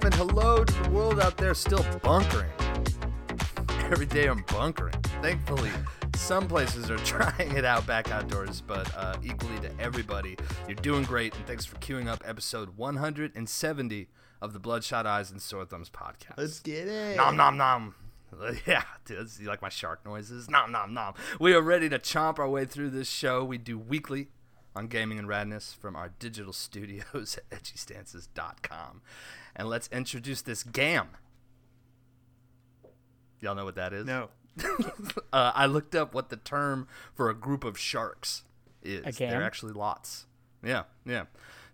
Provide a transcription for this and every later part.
up, and hello to the world out there still bunkering. Every day I'm bunkering. Thankfully, some places are trying it out back outdoors, but uh, equally to everybody, you're doing great, and thanks for queuing up episode 170 of the Bloodshot Eyes and Sore Thumbs podcast. Let's get it. Nom nom nom. Yeah, dude, you like my shark noises? Nom nom nom. We are ready to chomp our way through this show. We do weekly on Gaming and Radness from our digital studios at edgystances.com. And let's introduce this GAM. Y'all know what that is? No. uh, I looked up what the term for a group of sharks is. A gam? They're actually lots. Yeah, yeah.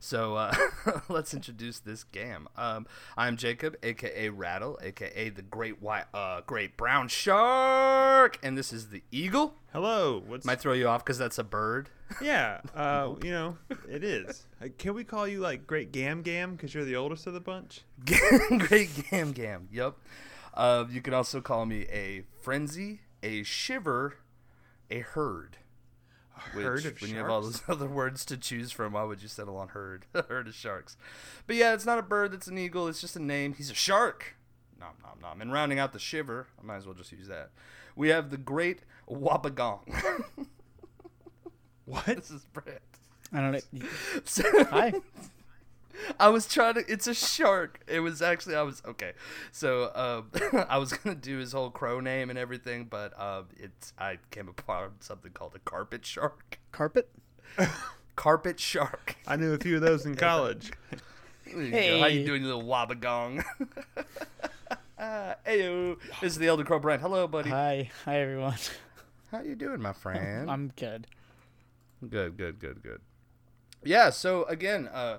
So uh, let's introduce this gam. Um, I'm Jacob, aka Rattle, aka the Great White, uh, Great Brown Shark, and this is the Eagle. Hello. What's Might throw you off because that's a bird. Yeah. Uh, you know, it is. Uh, can we call you like Great Gam Gam because you're the oldest of the bunch? Great Gam Gam. Yep. Uh, you can also call me a frenzy, a shiver, a herd. A herd of when you have all those other words to choose from, why would you settle on herd? Herd of sharks. But yeah, it's not a bird that's an eagle. It's just a name. He's a shark. Nom nom nom. And rounding out the shiver, I might as well just use that. We have the great Wobbegong. What? this is Brett. I don't know. Hi. I was trying to. It's a shark. It was actually. I was okay. So um, I was gonna do his whole crow name and everything, but um, it's. I came upon something called a carpet shark. Carpet? Carpet shark. I knew a few of those in college. There you go. How you doing, you little wobbegong? uh, Heyo. This is the Elder Crow Brent. Hello, buddy. Hi. Hi, everyone. How you doing, my friend? I'm good. Good, good, good, good. Yeah, so again, uh,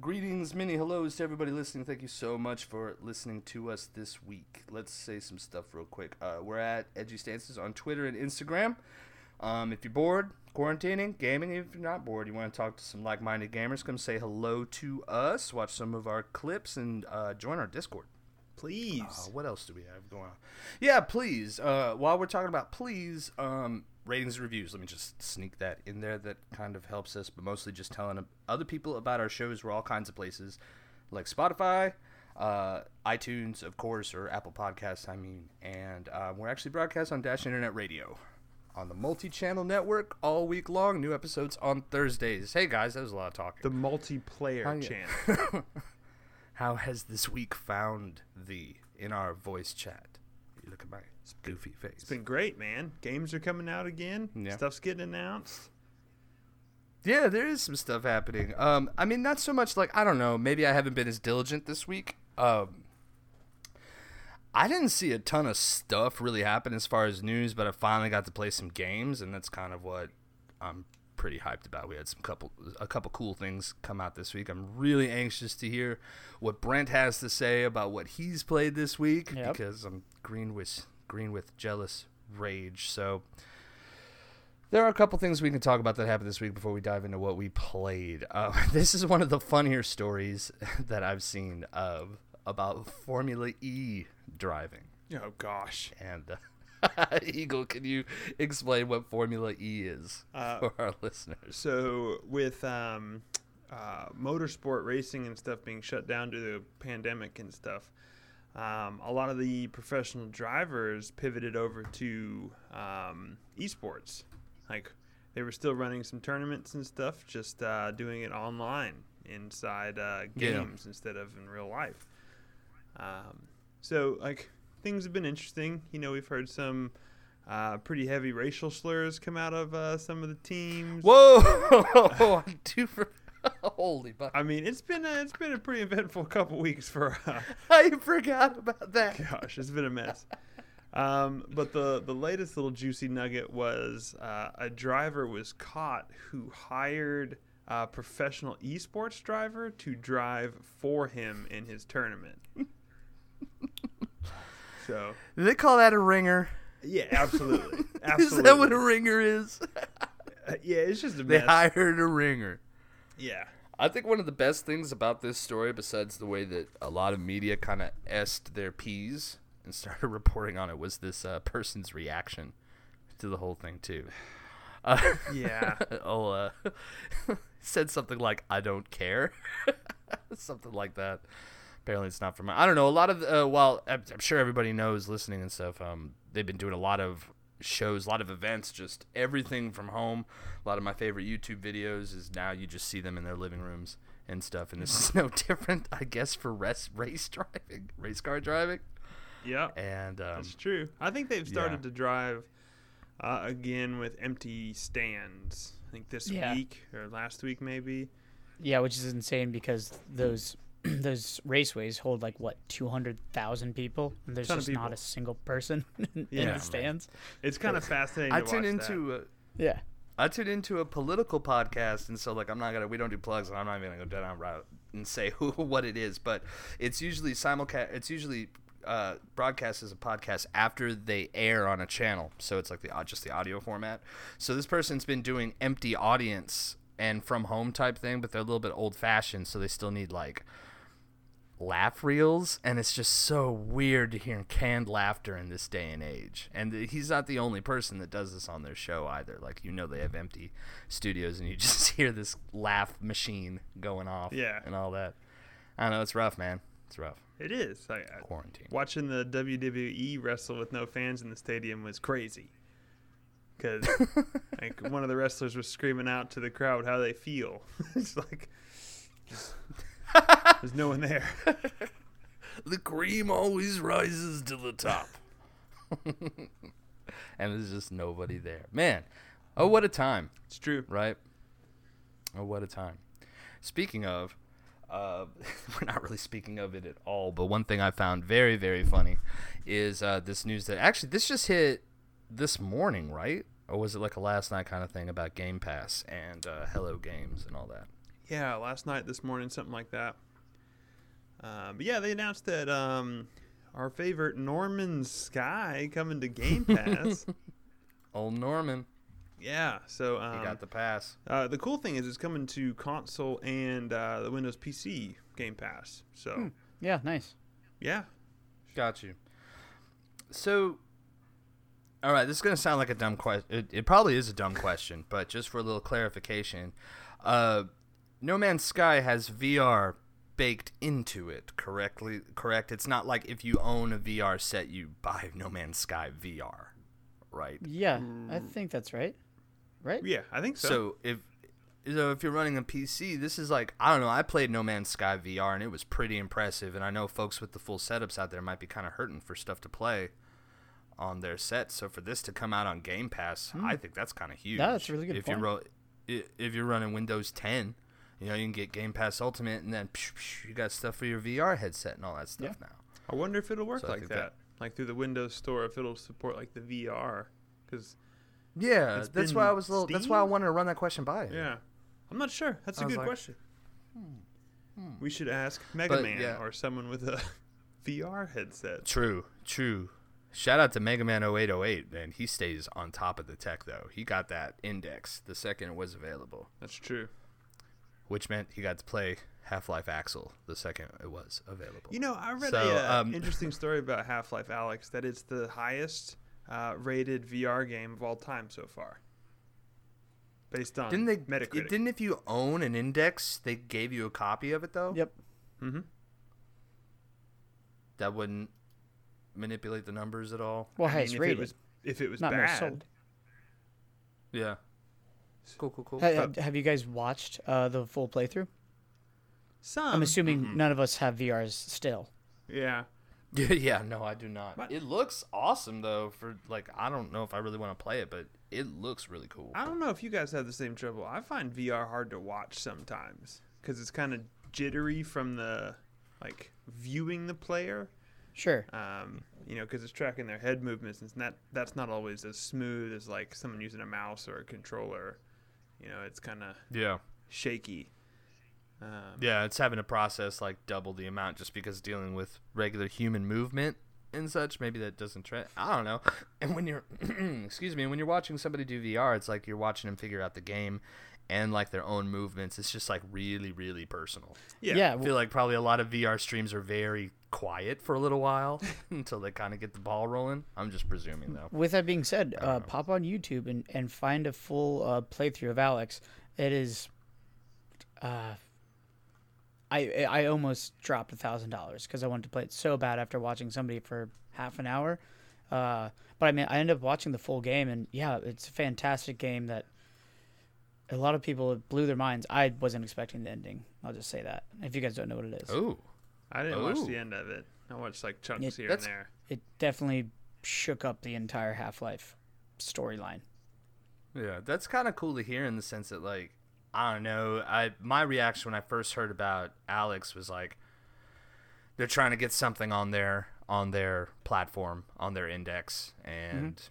greetings, many hellos to everybody listening. Thank you so much for listening to us this week. Let's say some stuff real quick. Uh, we're at Edgy Stances on Twitter and Instagram. Um, if you're bored, quarantining, gaming, if you're not bored, you want to talk to some like minded gamers, come say hello to us, watch some of our clips, and uh, join our Discord. Please. Uh, what else do we have going on? Yeah, please. Uh, while we're talking about please, um, ratings and reviews. Let me just sneak that in there. That kind of helps us, but mostly just telling other people about our shows. We're all kinds of places, like Spotify, uh, iTunes, of course, or Apple Podcasts. I mean, and uh, we're actually broadcast on Dash Internet Radio. On the multi-channel network all week long, new episodes on Thursdays. Hey guys, that was a lot of talking. the multiplayer How channel. How has this week found thee in our voice chat? You look at my goofy face. It's been great, man. Games are coming out again. Yeah. Stuff's getting announced. yeah, there is some stuff happening. Um, I mean, not so much like I don't know. Maybe I haven't been as diligent this week. Um, I didn't see a ton of stuff really happen as far as news, but I finally got to play some games, and that's kind of what I'm pretty hyped about. We had some couple a couple cool things come out this week. I'm really anxious to hear what Brent has to say about what he's played this week Yep. because I'm green with green with jealous rage. So there are a couple things we can talk about that happened this week before we dive into what we played. Uh, this is one of the funnier stories that I've seen of about Formula E driving. Oh gosh. And uh, Eagle, can you explain what Formula E is Uh, for our listeners? So with um, uh, motorsport racing and stuff being shut down due to the pandemic and stuff, um, a lot of the professional drivers pivoted over to um, esports. Like they were still running some tournaments and stuff, just uh, doing it online inside uh, Yeah. games instead of in real life. Um, so like things have been interesting. You know, we've heard some. Uh, pretty heavy racial slurs come out of uh, some of the teams. Whoa! I do for- Holy fuck. I mean, it's been a, it's been a pretty eventful couple weeks for. Uh, I forgot about that. gosh, it's been a mess. Um, but the the latest little juicy nugget was uh, a driver was caught who hired a professional esports driver to drive for him in his tournament. so Do they call that a ringer? yeah, absolutely, absolutely. Is that what a ringer is? Uh, yeah, it's just a they mess. hired a ringer. yeah, I think one of the best things about this story, besides the way that a lot of media kind of est their peas and started reporting on it, was this uh, person's reaction to the whole thing too. Uh, yeah. oh, uh, said something like "I don't care," something like that. Apparently, it's not for my. I don't know. A lot of uh, well, I'm, I'm sure everybody knows listening and stuff. Um, they've been doing a lot of shows, a lot of events, just everything from home. A lot of my favorite YouTube videos is now you just see them in their living rooms and stuff. And this is no different, I guess, for race race driving, race car driving. Yeah, And um, that's true. I think they've started yeah. to drive uh, again with empty stands. I think this Yeah. week or last week maybe. Yeah, which is insane because those those raceways hold like what two hundred thousand people, and there's just not a single person in Yeah, the man. stands. It's kind of fascinating. I to tune watch into. A, Yeah, I tuned into a political podcast, and so like I'm not gonna we don't do plugs, and I'm not even gonna go down route and say who what it is, but it's usually simulcast. It's usually uh, broadcast as a podcast after they air on a channel, so it's like the just the audio format. So this person's been doing empty audience and from home type thing, but they're a little bit old fashioned, so they still need like laugh reels and it's just so weird to hear canned laughter in this day and age and he's not the only person that does this on their show either like you know they have empty studios and you just hear this laugh machine going off Yeah. and all that i know it's rough man it's rough. It is. Like, uh, quarantine watching the WWE wrestle with no fans in the stadium was crazy. Because like one of the wrestlers was screaming out to the crowd how they feel. it's like there's no one there. the cream always rises to the top and there's just nobody there man oh what a time It's true. right? Oh, what a time. Speaking of, uh, we're not really speaking of it at all, but one thing I found very, very funny is uh, this news that actually this just hit this morning, right? Or was it like a last night kind of thing about Game Pass and uh, Hello Games and all that? Yeah, last night, this morning, something like that. Uh, but yeah, they announced that um, our favorite Norman Sky coming to Game Pass. Old Norman, yeah, so um, he got the pass. uh, the cool thing is it's coming to console and uh, the Windows PC Game Pass. So yeah, nice. yeah, Got you. So, all right, this is gonna sound like a dumb question. It, it probably is a dumb question, but just for a little clarification, uh, No Man's Sky has VR baked into it. Correctly, correct. It's not like if you own a VR set, you buy No Man's Sky VR, right? Yeah, I mm. think that's right. Right? yeah, I think so. So if so if you're running a PC, this is like I don't know. I played No Man's Sky VR and it was pretty impressive. And I know folks with the full setups out there might be kind of hurting for stuff to play on their sets. So for this to come out on Game Pass, I hmm. think that's kind of huge. Yeah, that's a really good if you point. ro- i- if you're running Windows 10, you know you can get Game Pass Ultimate, and then psh, psh, you got stuff for your VR headset and all that stuff now. I wonder if it'll work So like that. that- like through the Windows Store, if it'll support like the VR. Because Yeah, that's why I was a little. That's why I wanted to run that question by. you. yeah, I'm not sure. That's a I was good like, question. Hmm, hmm. We should ask Mega But, Man yeah. or someone with a VR headset. True, true. Shout out to Mega Man 0808, man. He stays on top of the tech though. He got that index the second it was available, That's true. Which meant he got to play Half-Life Alyx the second it was available. You know, I read So, a uh, um, interesting story about Half Life Alyx that it's the highest uh, rated VR game of all time so far, based on didn't they? Metacritic. It, didn't if you own an index, they gave you a copy of it though. Yep. mm-hmm. That wouldn't manipulate the numbers at all. Well, I hey, mean, it's if rated, it was if it was not bad, sold. Yeah. Cool, cool, cool. Ha- have you guys watched uh, the full playthrough? some I'm assuming mm-hmm. none of us have VRs still. yeah. Yeah, yeah, no, I do not. But- it looks awesome though. For like, I don't know if I really want to play it, but it looks really cool. I don't know if you guys have the same trouble. I find VR hard to watch sometimes because it's kind of jittery from the like viewing the player. Sure. Um, you know, because it's tracking their head movements, and that that's not always as smooth as like someone using a mouse or a controller. You know, it's kind of Yeah. shaky. Um, Yeah, it's having to process like double the amount just because dealing with regular human movement and such. Maybe that doesn't tra I don't know. And when you're, excuse me, when you're watching somebody do VR, it's like you're watching them figure out the game and like their own movements. It's just like really, really personal. yeah, Yeah. I feel like probably a lot of VR streams are very quiet for a little while until they kind of get the ball rolling. I'm just presuming though. With that being said, uh, pop on YouTube and, and find a full uh, playthrough of Alyx. It is, uh, I I almost dropped a thousand dollars because I wanted to play it so bad after watching somebody for half an hour. Uh, but I mean, I ended up watching the full game, and yeah, it's a fantastic game that a lot of people blew their minds. I wasn't expecting the ending. I'll just say that. If you guys don't know what it is, Oh, I didn't watch the end of it. I watched like chunks It- here and there. it definitely shook up the entire Half Life storyline. yeah, that's kind of cool to hear in the sense that like I don't know. I my reaction when I first heard about Alyx was like they're trying to get something on their on their platform on their index, mm-hmm. and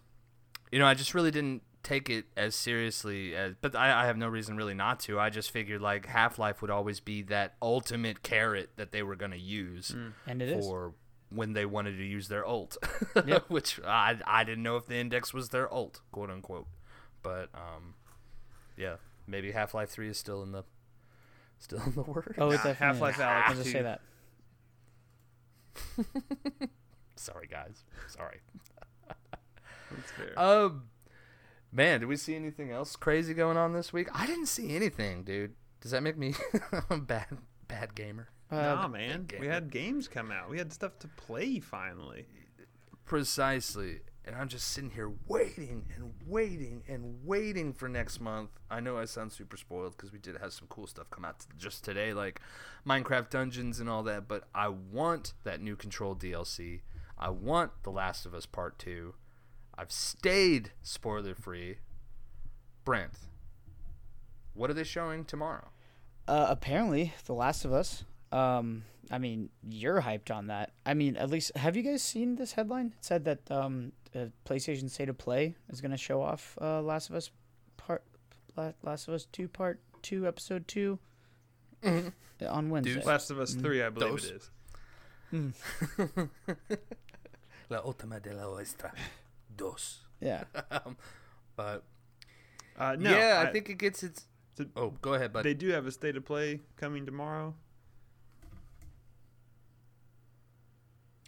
you know I just really didn't take it as seriously as. But I, I have no reason really not to. I just figured like Half Life would always be that ultimate carrot that they were gonna use. And it is. for when they wanted to use their ult, Yep. which I I didn't know if the index was their ult, quote unquote. But um, yeah, maybe Half Life Three is still in the still in the works. Oh, it Nah, definitely Half-Life is. Alyx I'll just say that. Sorry, guys. Sorry. That's fair. Um, man, did we see anything else crazy going on this week? I didn't see anything, dude. Does that make me a bad bad gamer? Uh, nah, man. game. We had games come out. We had stuff to play finally. Precisely. And I'm just sitting here waiting and waiting and waiting for next month. I know I sound super spoiled because we did have some cool stuff come out t- just today, like Minecraft Dungeons and all that. But I want that new Control DLC. I want The Last of Us Part 2. I've stayed spoiler free. Brent, what are they showing tomorrow? Uh, apparently, The Last of Us. Um, I mean, you're hyped on that. I mean, at least have you guys seen this headline? It said that um, uh, PlayStation State of Play is going to show off uh, Last of Us part, Last of Us Two Part Two Episode 2 on Wednesday. Deuce. Last of Us 3, I believe Those. it is. La Ultima de la Oestra. Dos. Yeah. um, but Uh, no, yeah, I, think it gets its. So- oh, go ahead, bud. they do have a state of play coming tomorrow.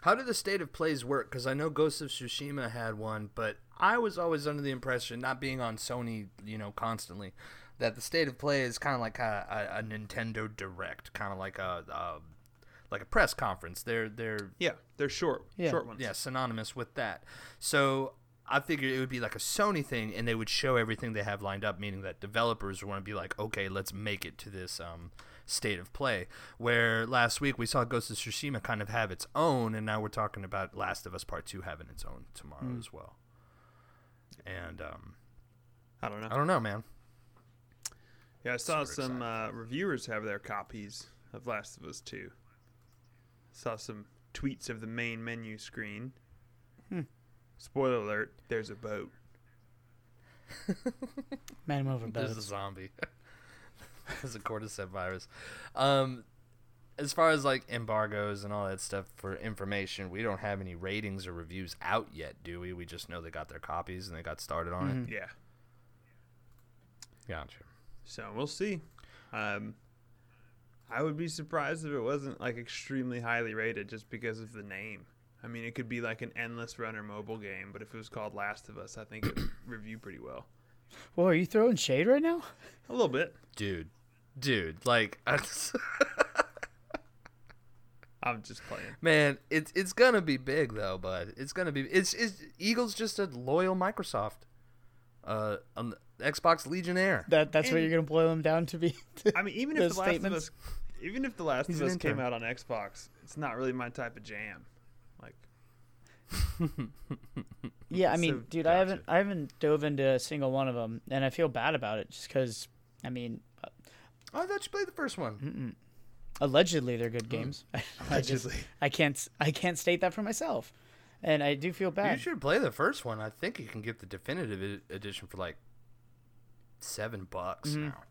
How do the state of plays work? Because I know Ghost of Tsushima had one, but I was always under the impression, not being on Sony, you know, constantly, that the state of play is kind of like a, a, a Nintendo Direct, kind of like a, a like a press conference. They're they're Yeah, they're short, Yeah. short ones. yeah synonymous with that. So I figured it would be like a Sony thing, and they would show everything they have lined up, meaning that developers want to be like, okay, let's make it to this um, state of play. Where last week we saw Ghost of Tsushima kind of have its own, and now we're talking about Last of Us Part Two having its own tomorrow as well. And um, I don't know. I don't know, man. Yeah, I saw Super some uh, reviewers have their copies of Last of Us 2. Saw some tweets of the main menu screen. Hmm. Spoiler alert, there's a boat. Man over There's a zombie. There's a cordyceps virus. Um, as far as like embargoes and all that stuff for information, we don't have any ratings or reviews out yet, do we? We just know they got their copies and they got started on Mhm. Yeah. it. Gotcha. So we'll see. Um, I would be surprised if it wasn't like extremely highly rated just because of the name. I mean, it could be like an endless runner mobile game, but if it was called Last of Us, I think it would review pretty well. Well, are you throwing shade right now? A little bit. Dude, dude, like, I'm just playing. man, it's it's gonna be big though, bud. It's gonna be. It's, it's Eagle's just a loyal Microsoft, uh, um, Xbox Legionnaire. That that's what you're gonna boil them down to be. I mean, even if the Last statements? of Us, even if the Last He's of an Us came out on Xbox, it's not really my type of jam. Like, Yeah, I mean, So, dude, I haven't I haven't dove into a single one of them, and I feel bad about it just because. I mean, uh, Oh, I thought you played the first one. allegedly they're good games. I just Allegedly. I can't I can't state that for myself, and I do feel bad. You should play the first one. I think you can get the definitive edition for like seven bucks Mhm. now.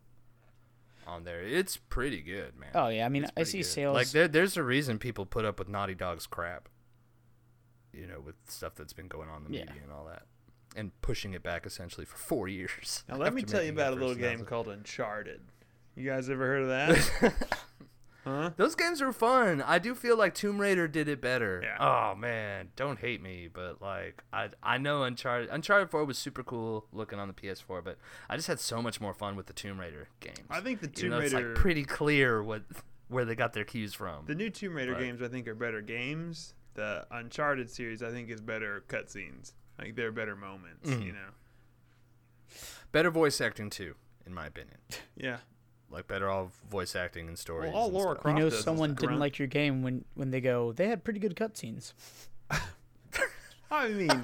On there, it's pretty good, man. Oh yeah, I mean I see good. sales. Like there, there's a reason people put up with Naughty Dog's crap. You know, with stuff that's been going on in the Yeah. media and all that, and pushing it back essentially for four years. now let me tell you about a little game called Uncharted. You guys ever heard of that? huh? Those games are fun. I do feel like Tomb Raider did it better. Yeah. Oh man, don't hate me, but like I I know Uncharted Uncharted 4 was super cool looking on the PS4, but I just had so much more fun with the Tomb Raider games. I think the Even Tomb though it's Raider. like pretty clear what where they got their cues from. The new Tomb Raider But- games, I think, are better games. The Uncharted series, I think, is better cutscenes. Like they're better moments. Mhm. You know. Better voice acting too, in my opinion. Yeah. Like better all voice acting and stories. all and Lara stuff. Croft you know, does someone the didn't like your game when when they go. They had pretty good cutscenes. I mean,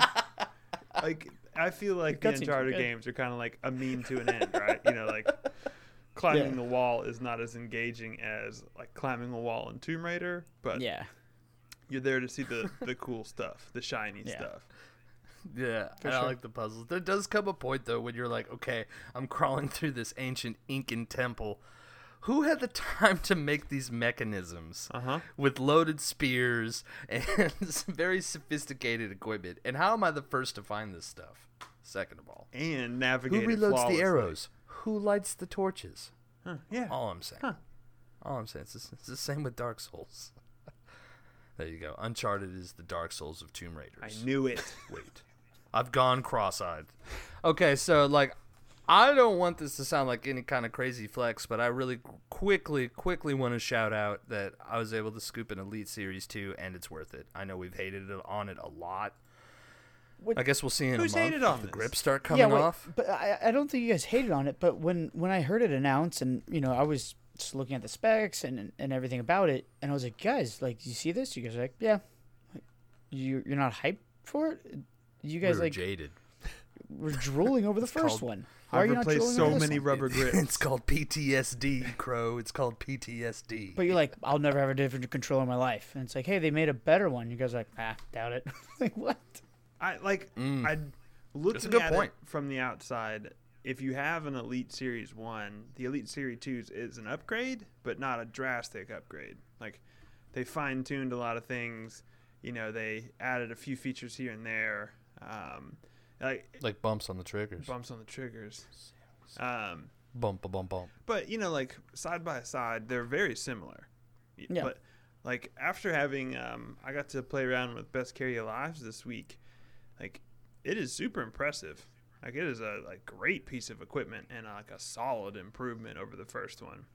like I feel like the cutscenes Uncharted good. games are kind of like a mean to an end, right? You know, like climbing Yeah. the wall is not as engaging as like climbing a wall in Tomb Raider, but yeah, you're there to see the the cool stuff, the shiny Yeah. stuff. Yeah, For and I like the puzzles. There does come a point though when you're like, okay, I'm crawling through this ancient Incan temple. Who had the time to make these mechanisms Uh huh. with loaded spears and some very sophisticated equipment? And how am I the first to find this stuff? Second of all, And who navigate. it reloads the arrows? Who lights the torches? Huh, yeah. All I'm saying. Huh. All I'm saying. It's, it's the same with Dark Souls. there you go. Uncharted is the Dark Souls of Tomb Raiders. I knew it. Wait. I've gone cross-eyed. Okay, so like I don't want this to sound like any kind of crazy flex, but I really quickly quickly want to shout out that I was able to scoop an Elite Series 2 and it's worth it. I know we've hated it on it a lot. What- I guess we'll see in Who's a month hated on if the this? grips start coming yeah. Wait, off. but I, I don't think you guys hated on it. But when when I heard it announced, and you know, I was just looking at the specs and and everything about it, and I was like, guys, like, do you see this? You guys are like, yeah. Like, you you're not hyped for it. You guys we were like jaded. were drooling over the first called- one. How are I've you replaced drooling so over this many one? rubber grips. It's called PTSD, Crow. It's called PTSD. But you're like, I'll never have a different controller in my life. And it's like, hey, they made a better one. You guys are like, ah, doubt it. like what? I like. Mm. I looking at point. it from the outside. If you have an Elite Series One, the Elite Series Two is an upgrade, but not a drastic upgrade. Like they fine tuned a lot of things. You know, they added a few features here and there. Um, like like bumps on the triggers. bumps on the triggers. Um, Bump, a bump, bump. but you know, like side by side, they're very similar. Yeah. But like after having, um, I got to play around with Best Carry Lives this week. Like, it is super impressive. Like, it is a like great piece of equipment and uh, like a solid improvement over the first one.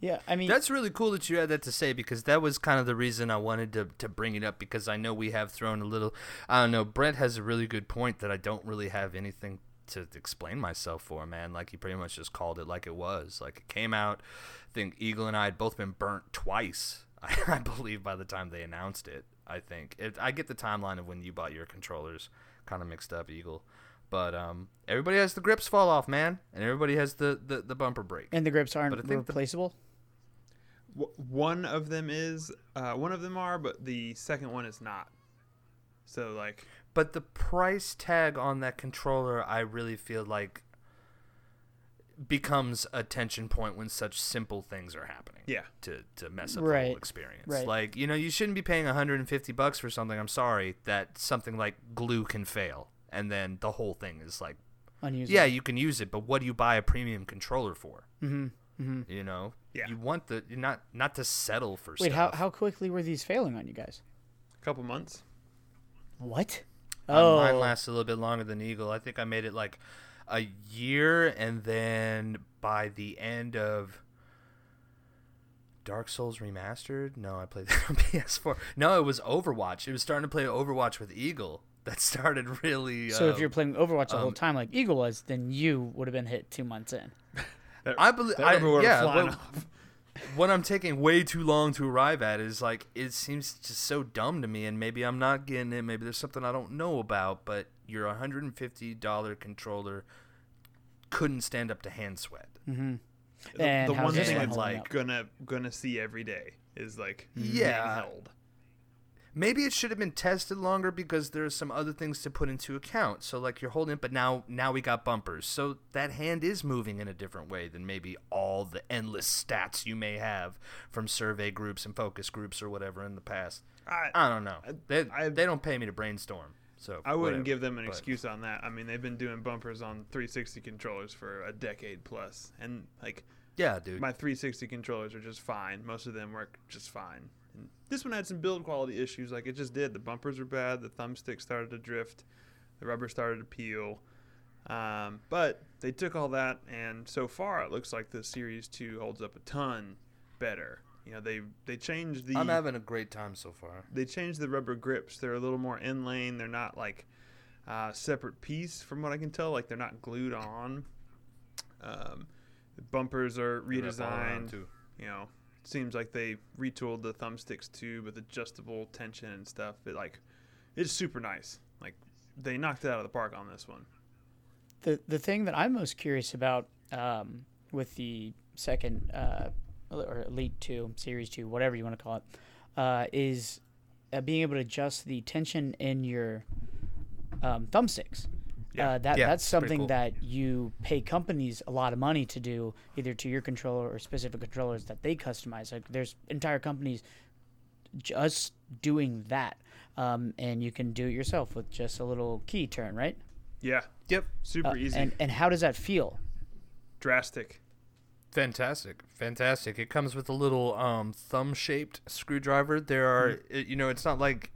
Yeah, I mean, That's really cool that you had that to say because that was kind of the reason I wanted to, to bring it up because I know we have thrown a little. I don't know. Brent has a really good point that I don't really have anything to explain myself for, man. Like he pretty much just called it like it was. Like it came out. I think Eagle and I had both been burnt twice. I, I believe by the time they announced it. I think it, I get the timeline of when you bought your controllers kind of mixed up, Eagle. But um, everybody has the grips fall off, man, and everybody has the, the, the bumper break. and the grips aren't but I think the- replaceable. W- one of them is, uh, one of them are, but the second one is not. So like, But the price tag on that controller, I really feel like becomes a tension point when such simple things are happening. yeah, To, to mess up the whole experience. right. Like, you know, you shouldn't be paying 150 bucks for something. I'm sorry that something like glue can fail. And then the whole thing is like, Unusable. yeah, you can use it, but what do you buy a premium controller for? Mm-hmm. Mm-hmm. You know, Yeah. you want the you're not not to settle for Wait, how stuff. how quickly were these failing on you guys? a couple months. What? Uh, mine lasted a little bit longer than Eagle. I think I made it like a year, and then by the end of Dark Souls Remastered, no, I played that on PS4. No, it was Overwatch. It was starting to play Overwatch with Eagle. That started really. So if um, you're playing Overwatch the whole um, time like Eagle was, then you would have been hit two months in. That, I believe, I, rubber would've yeah, flown what, off. what I'm taking way too long to arrive at is like it seems just so dumb to me, and maybe I'm not getting it. Maybe there's something I don't know about. But your 150 dollar controller couldn't stand up to hand sweat. Mm-hmm. The, And the one thing one it's like up? gonna gonna see every day is like Yeah. handheld. Maybe it should have been tested longer because there's some other things to put into account. So like you're holding it, but now now we got bumpers. So that hand is moving in a different way than maybe all the endless stats you may have from survey groups and focus groups or whatever in the past. I, I don't know. They, I- they don't pay me to brainstorm. So I wouldn't whatever. give them an But- excuse on that. I mean, they've been doing bumpers on 360 controllers for a decade plus, and like Yeah, dude. my 360 controllers are just fine. Most of them work just fine. This one had some build quality issues, like it just did. The bumpers were bad. The thumbstick started to drift. The rubber started to peel. Um, but they took all that, and so far it looks like the Series 2 holds up a ton better. You know, they they changed the I'm having a great time so far. they changed the rubber grips. They're a little more in lane. They're not like uh, separate piece, from what I can tell. Like they're not glued on. Um, the bumpers are They wrap all around, redesigned. You know, seems like they retooled the thumbsticks too with adjustable tension and stuff. It like it's super nice. Like they knocked it out of the park on this one. The the thing that I'm most curious about um, with the second uh, or Elite Two, Series Two, whatever you want to call it, uh, is uh, being able to adjust the tension in your um, thumbsticks. Yeah. Uh, that Yeah, that's something cool. that you pay companies a lot of money to do, either to your controller or specific controllers that they customize. Like there's entire companies just doing that, um, and you can do it yourself with just a little key turn, right? Yeah, Yep. super Uh, easy, And and how does that feel? drastic. Fantastic, fantastic! It comes with a little um, thumb-shaped screwdriver. There are, Mm-hmm. it, you know, it's not like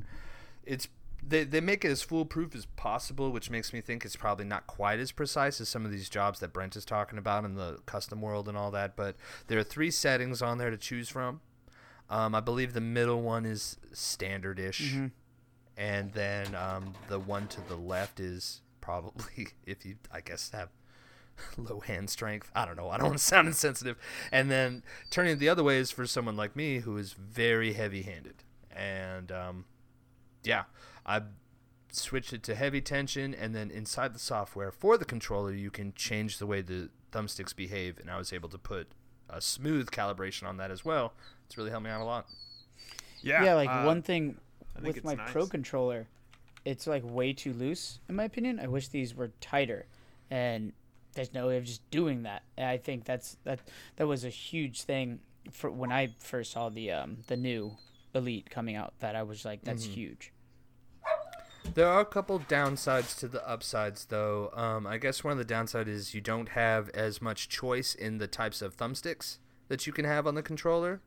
it's they they make it as foolproof as possible, which makes me think it's probably not quite as precise as some of these jobs that Brent is talking about in the custom world and all that. But there are three settings on there to choose from. Um, I believe the middle one is standard-ish, Mhm. and then um, the one to the left is probably if you, I guess, have low hand strength. I don't know. I don't want to sound insensitive. And then turning it the other way is for someone like me who is very heavy handed. And um, yeah, I switched it to heavy tension. And then inside the software for the controller, you can change the way the thumbsticks behave. And I was able to put a smooth calibration on that as well. It's really helped me out a lot. Yeah, Yeah, like uh, one thing with my nice. pro controller, it's like way too loose in my opinion. I wish these were tighter, and there's no way of just doing that. And I think that's that that was a huge thing for when I first saw the um the new Elite coming out. That I was like, that's Mm-hmm. huge. There are a couple downsides to the upsides, though. Um, I guess one of the downside is you don't have as much choice in the types of thumbsticks that you can have on the controller.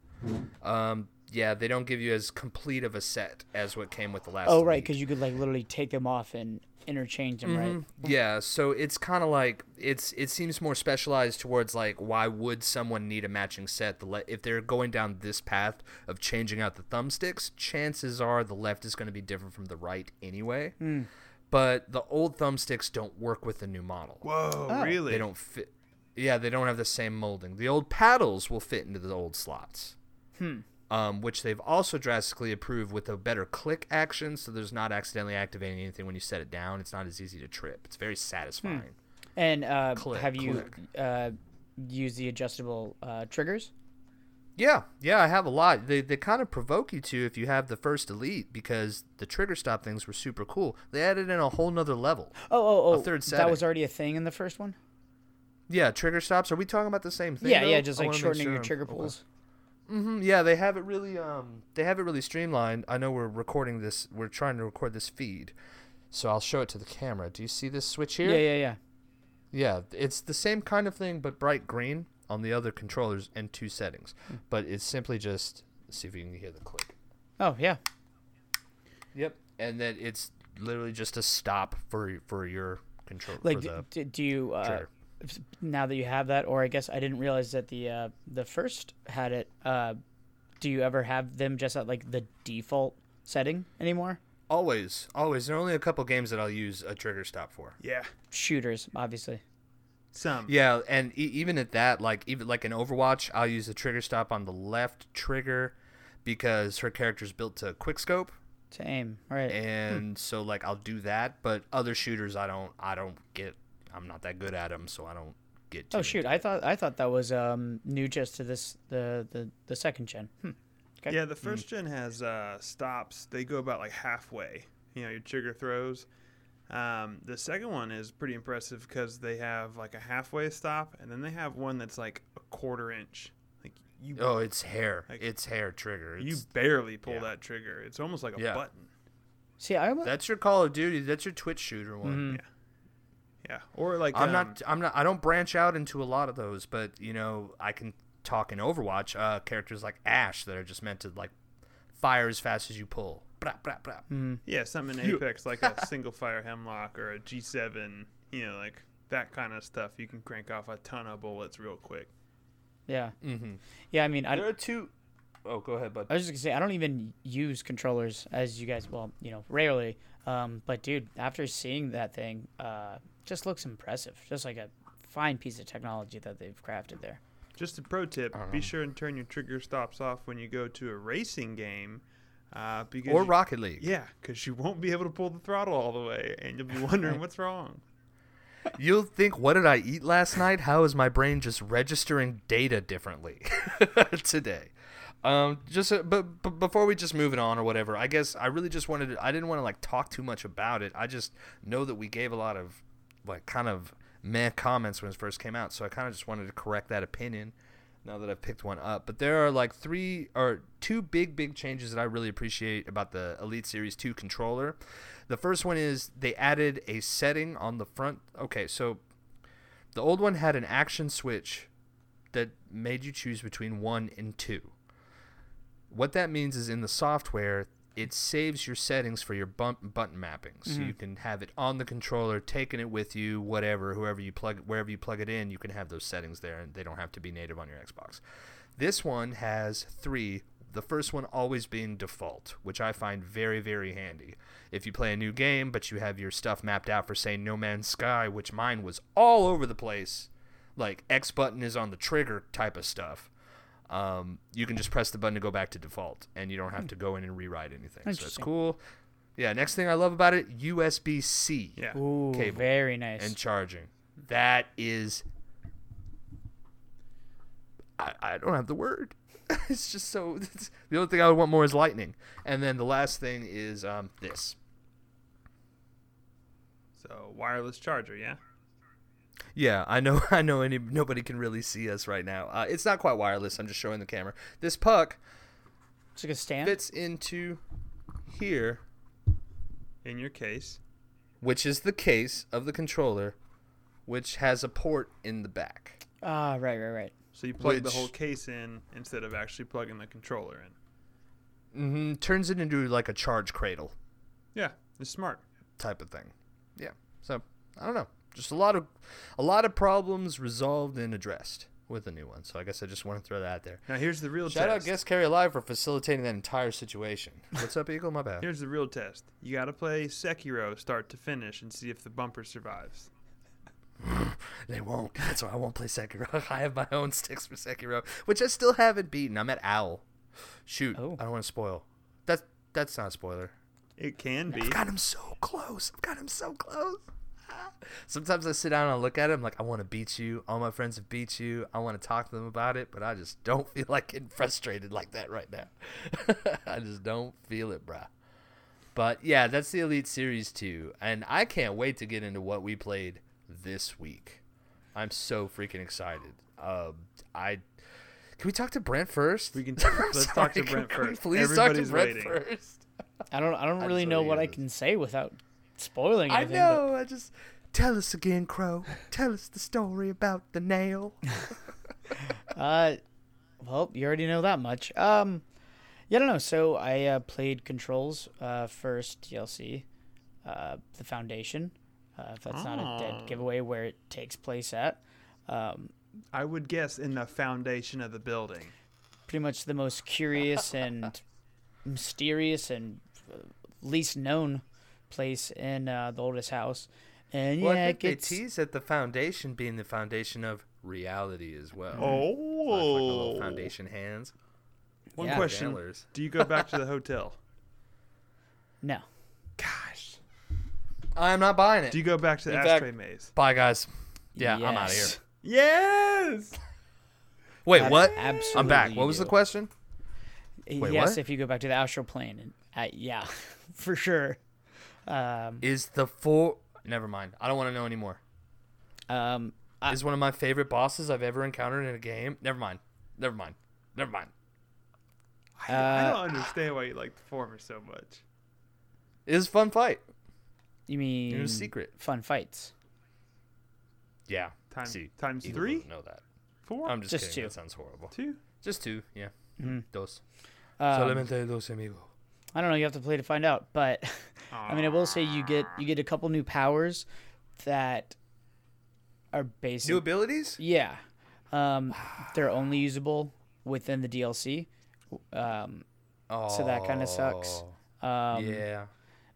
Um, yeah, they don't give you as complete of a set as what came with the last. Oh right, because you could like literally take them off and interchange them, right? Mhm. Yeah, so it's kind of like it's it seems more specialized towards like why would someone need a matching set? The le- if they're going down this path of changing out the thumbsticks, chances are the left is going to be different from the right anyway. Hmm. But the old thumbsticks don't work with the new model. Whoa, Oh. really? They don't fit. Yeah, they don't have the same molding. The old paddles will fit into the old slots. Hmm. Um, which they've also drastically improved with a better click action, so there's not accidentally activating anything when you set it down. It's not as easy to trip. It's very satisfying. And uh, Click, have you uh, used the adjustable uh, triggers? Yeah, yeah, I have a lot. They they kind of provoke you to if you have the first elite because the trigger stop things were super cool. They added in a whole nother level. Oh, oh, oh! third set that was already a thing in the first one. Yeah, trigger stops. Are we talking about the same thing? yeah, though? yeah, just like shortening your sure. trigger Okay. Pulls. hmm Yeah, they have it really. Um, they have it really streamlined. I know we're recording this. We're trying to record this feed, so I'll show it to the camera. Do you see this switch here? Yeah, yeah, yeah. Yeah, it's the same kind of thing, but bright green on the other controllers and two settings. Hmm. But it's simply just let's see if you can hear the click. Oh, yeah. Yep, and then it's literally just a stop for for your control. Like, for the d- do you uh, now that you have that, or I guess I didn't realize that the uh, the first had it. Uh, do you ever have them just at like the default setting anymore? always, always. There are only a couple games that I'll use a trigger stop for. Yeah, Shooters, obviously. some. Yeah, and e- even at that, like even like in Overwatch, I'll use the trigger stop on the left trigger because her character's built to quick scope, To aim, right? and so like I'll do that. But other shooters, I don't, I don't get. I'm not that good at them, so I don't get. Too oh shoot, into I thought I thought that was um new just to this the the the second gen. Hmm. Okay. Yeah, the first gen has uh, stops. They go about like halfway. You know, your trigger throws. Um, the second one is pretty impressive because they have like a halfway stop, and then they have one that's like a quarter inch. Like you, Oh, it's hair. Like- it's hair trigger. you barely pull yeah. that trigger. It's almost like a Yeah. button. See, I almost, that's your Call of Duty. That's your Twitch shooter one. Mhm. Yeah. Yeah, or like I'm um, not. I'm not. I don't branch out into a lot of those, but you know, I can talk in Overwatch. Uh, characters like Ashe that are just meant to like fire as fast as you pull. Brah, brah, brah. Mhm. Yeah, something in Apex like a single fire Hemlok or a G7. You know, like that kind of stuff. You can crank off a ton of bullets real quick. Yeah. Mm-hmm. Yeah. I mean, I, There are Oh, go ahead, bud. I was just gonna say I don't even use controllers as you guys well you know rarely. Um, but dude, after seeing that thing, uh, just looks impressive. Just like a fine piece of technology that they've crafted there. Just a pro tip: I don't be sure and turn your trigger stops off when you go to a racing game, uh, because Or you- Rocket League. yeah, because you won't be able to pull the throttle all the way, and you'll be wondering what's wrong. You'll think, what did I eat last night? How is my brain just registering data differently today? Um, just uh, but, but before we just move it on or whatever, I guess I really just wanted to, I didn't want to like talk too much about it. I just know that we gave a lot of like kind of meh comments when it first came out, so I kind of just wanted to correct that opinion now that I've picked one up. But there are like three or two big, big changes that I really appreciate about the Elite Series 2 controller. The first one is they added a setting on the front. Okay, so the old one had an action switch that made you choose between one and two. What that means is in the software, it saves your settings for your bump, button mapping, so you mm-hmm. can have it on the controller, taking it with you, whatever, whoever you plug, wherever you plug it in, you can have those settings there, and they don't have to be native on your Xbox. This one has three. The first one always being default, which I find very, very handy. If you play a new game, but you have your stuff mapped out for, say, No Man's Sky, which mine was all over the place, like X button is on the trigger type of stuff, um, you can just press the button to go back to default, and you don't have to go in and rewrite anything. So it's Interesting. cool. Yeah, next thing I love about it USB C Yeah. Ooh, Cable very nice. and charging. That is. I, I don't have the word. it's just so. It's, the only thing I would want more is lightning. And then the last thing is um, this. So wireless charger, yeah. Yeah, I know. I know. Any nobody can really see us right now. Uh, it's not quite wireless. I'm just showing the camera. This puck it's like a stand. fits into here, In your case, which is the case of the controller, which has a port in the back. Ah, right, right, right. so you plug the whole case in instead of actually plugging the controller in. Mm-hmm, Turns it into like a charge cradle. Yeah, it's smart. type of thing. Yeah. So I don't know. Just a lot of a lot of problems resolved and addressed with the new one. So I guess I just want to throw that out there. Now here's the real Shout out. Guest Carry Live for facilitating that entire situation. What's up, Eagle? My bad. Here's the real test. You got to play Sekiro start to finish and see if the bumper survives. They won't. That's why I won't play Sekiro. I have my own sticks for Sekiro, which I still haven't beaten. I'm at Owl. Shoot. Oh. I don't want to spoil. That's that's not a spoiler. It can be. I've got him so close. I've got him so close. Sometimes I sit down and I look at him like I want to beat you. All my friends have beat you. I want to talk to them about it, but I just don't feel like getting frustrated like that right now. I just don't feel it, bruh. But yeah, that's the Elite Series 2, and I can't wait to get into what we played this week. I'm so freaking excited. Um, I can we talk to Brent first? We can- I'm let's talk to Brent can we first. Please Everybody's talk to Brent waiting. first. I don't. I don't really know wanna what I can say without spoiling I anything. know. I just tell us again, Crow. tell us the story about the nail. Uh, well, you already know that much. Um, yeah, I don't know. So I uh, played Controls uh, first DLC, uh, the Foundation. Uh, if that's not a dead giveaway where it takes place at. Um, I would guess in the foundation of the building. pretty much the most curious and mysterious and uh, least known place in uh, the oldest house. And well, yeah, I it think they tease at the foundation being the foundation of reality as well. So like the little Oh. foundation hands. One Yeah. question: Jailers. Do you go back to the hotel? no. Gosh. I'm not buying it. Do you go back to the In fact- maze? Bye, guys. Yeah, I'm out of here. Yes. Yes. Wait, Ab- what? Absolutely. I'm back. What was the question? Wait, yes, what? if you go back to the astral plane, and uh, yeah, for sure. Um, Is the four? Never mind. I don't want to know anymore. um, I- Is one of my favorite bosses I've ever encountered in a game. Never mind. Never mind. Never mind. I, I Uh, don't understand why you like the former so much. It was a fun fight. you mean It was secret. fun fights? Yeah. Time- See, times Eagle three? Know that. Four. I'm just, Just kidding. two. That sounds horrible. two. Just two. Yeah. Mhm. Dos. Um, Solamente dos amigos. I don't know. You have to play to find out. But I mean, I will say you get you get a couple new powers that are basic. New abilities? Yeah. Um, they're only usable within the DLC. Um, So that kinda sucks. Oh, um, yeah.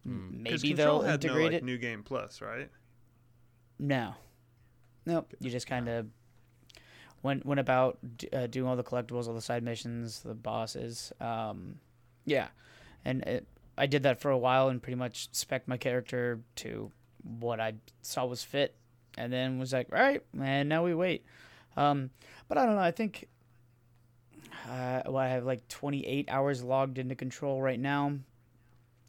Maybe they'll had no, integrate like, it. New Game Plus, right? No. Nope. You just kind of went went about uh, doing all the collectibles, all the side missions, the bosses. Um, yeah, and it, I did that for a while and pretty much spec my character to what I saw was fit, and then was like, all right, and now we wait. Um, but I don't know. I think uh, well, I have like 28 hours logged into Control right now.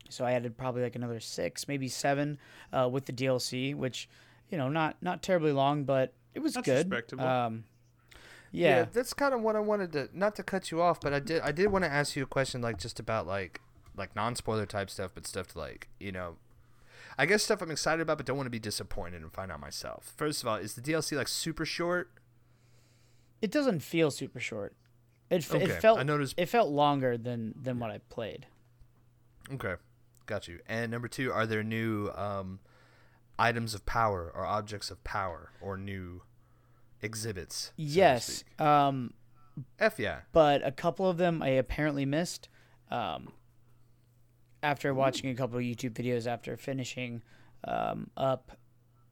So I added probably like another six, maybe seven, uh, with the DLC, which you know, not not terribly long, but it was That's good. respectable. Um, Yeah. yeah, that's kind of what I wanted to not to cut you off, but I did I did want to ask you a question like just about like like non spoiler type stuff, but stuff to like you know, I guess stuff I'm excited about, but don't want to be disappointed and find out myself. First of all, is the DLC like super short? it doesn't feel super short. It, Okay, it felt I noticed- it felt longer than than what I played. Okay, got you. And number two, are there new um, items of power or objects of power or new exhibits? yes, um, F yeah. but a couple of them I apparently missed. Um, after watching a couple of YouTube videos after finishing um, up,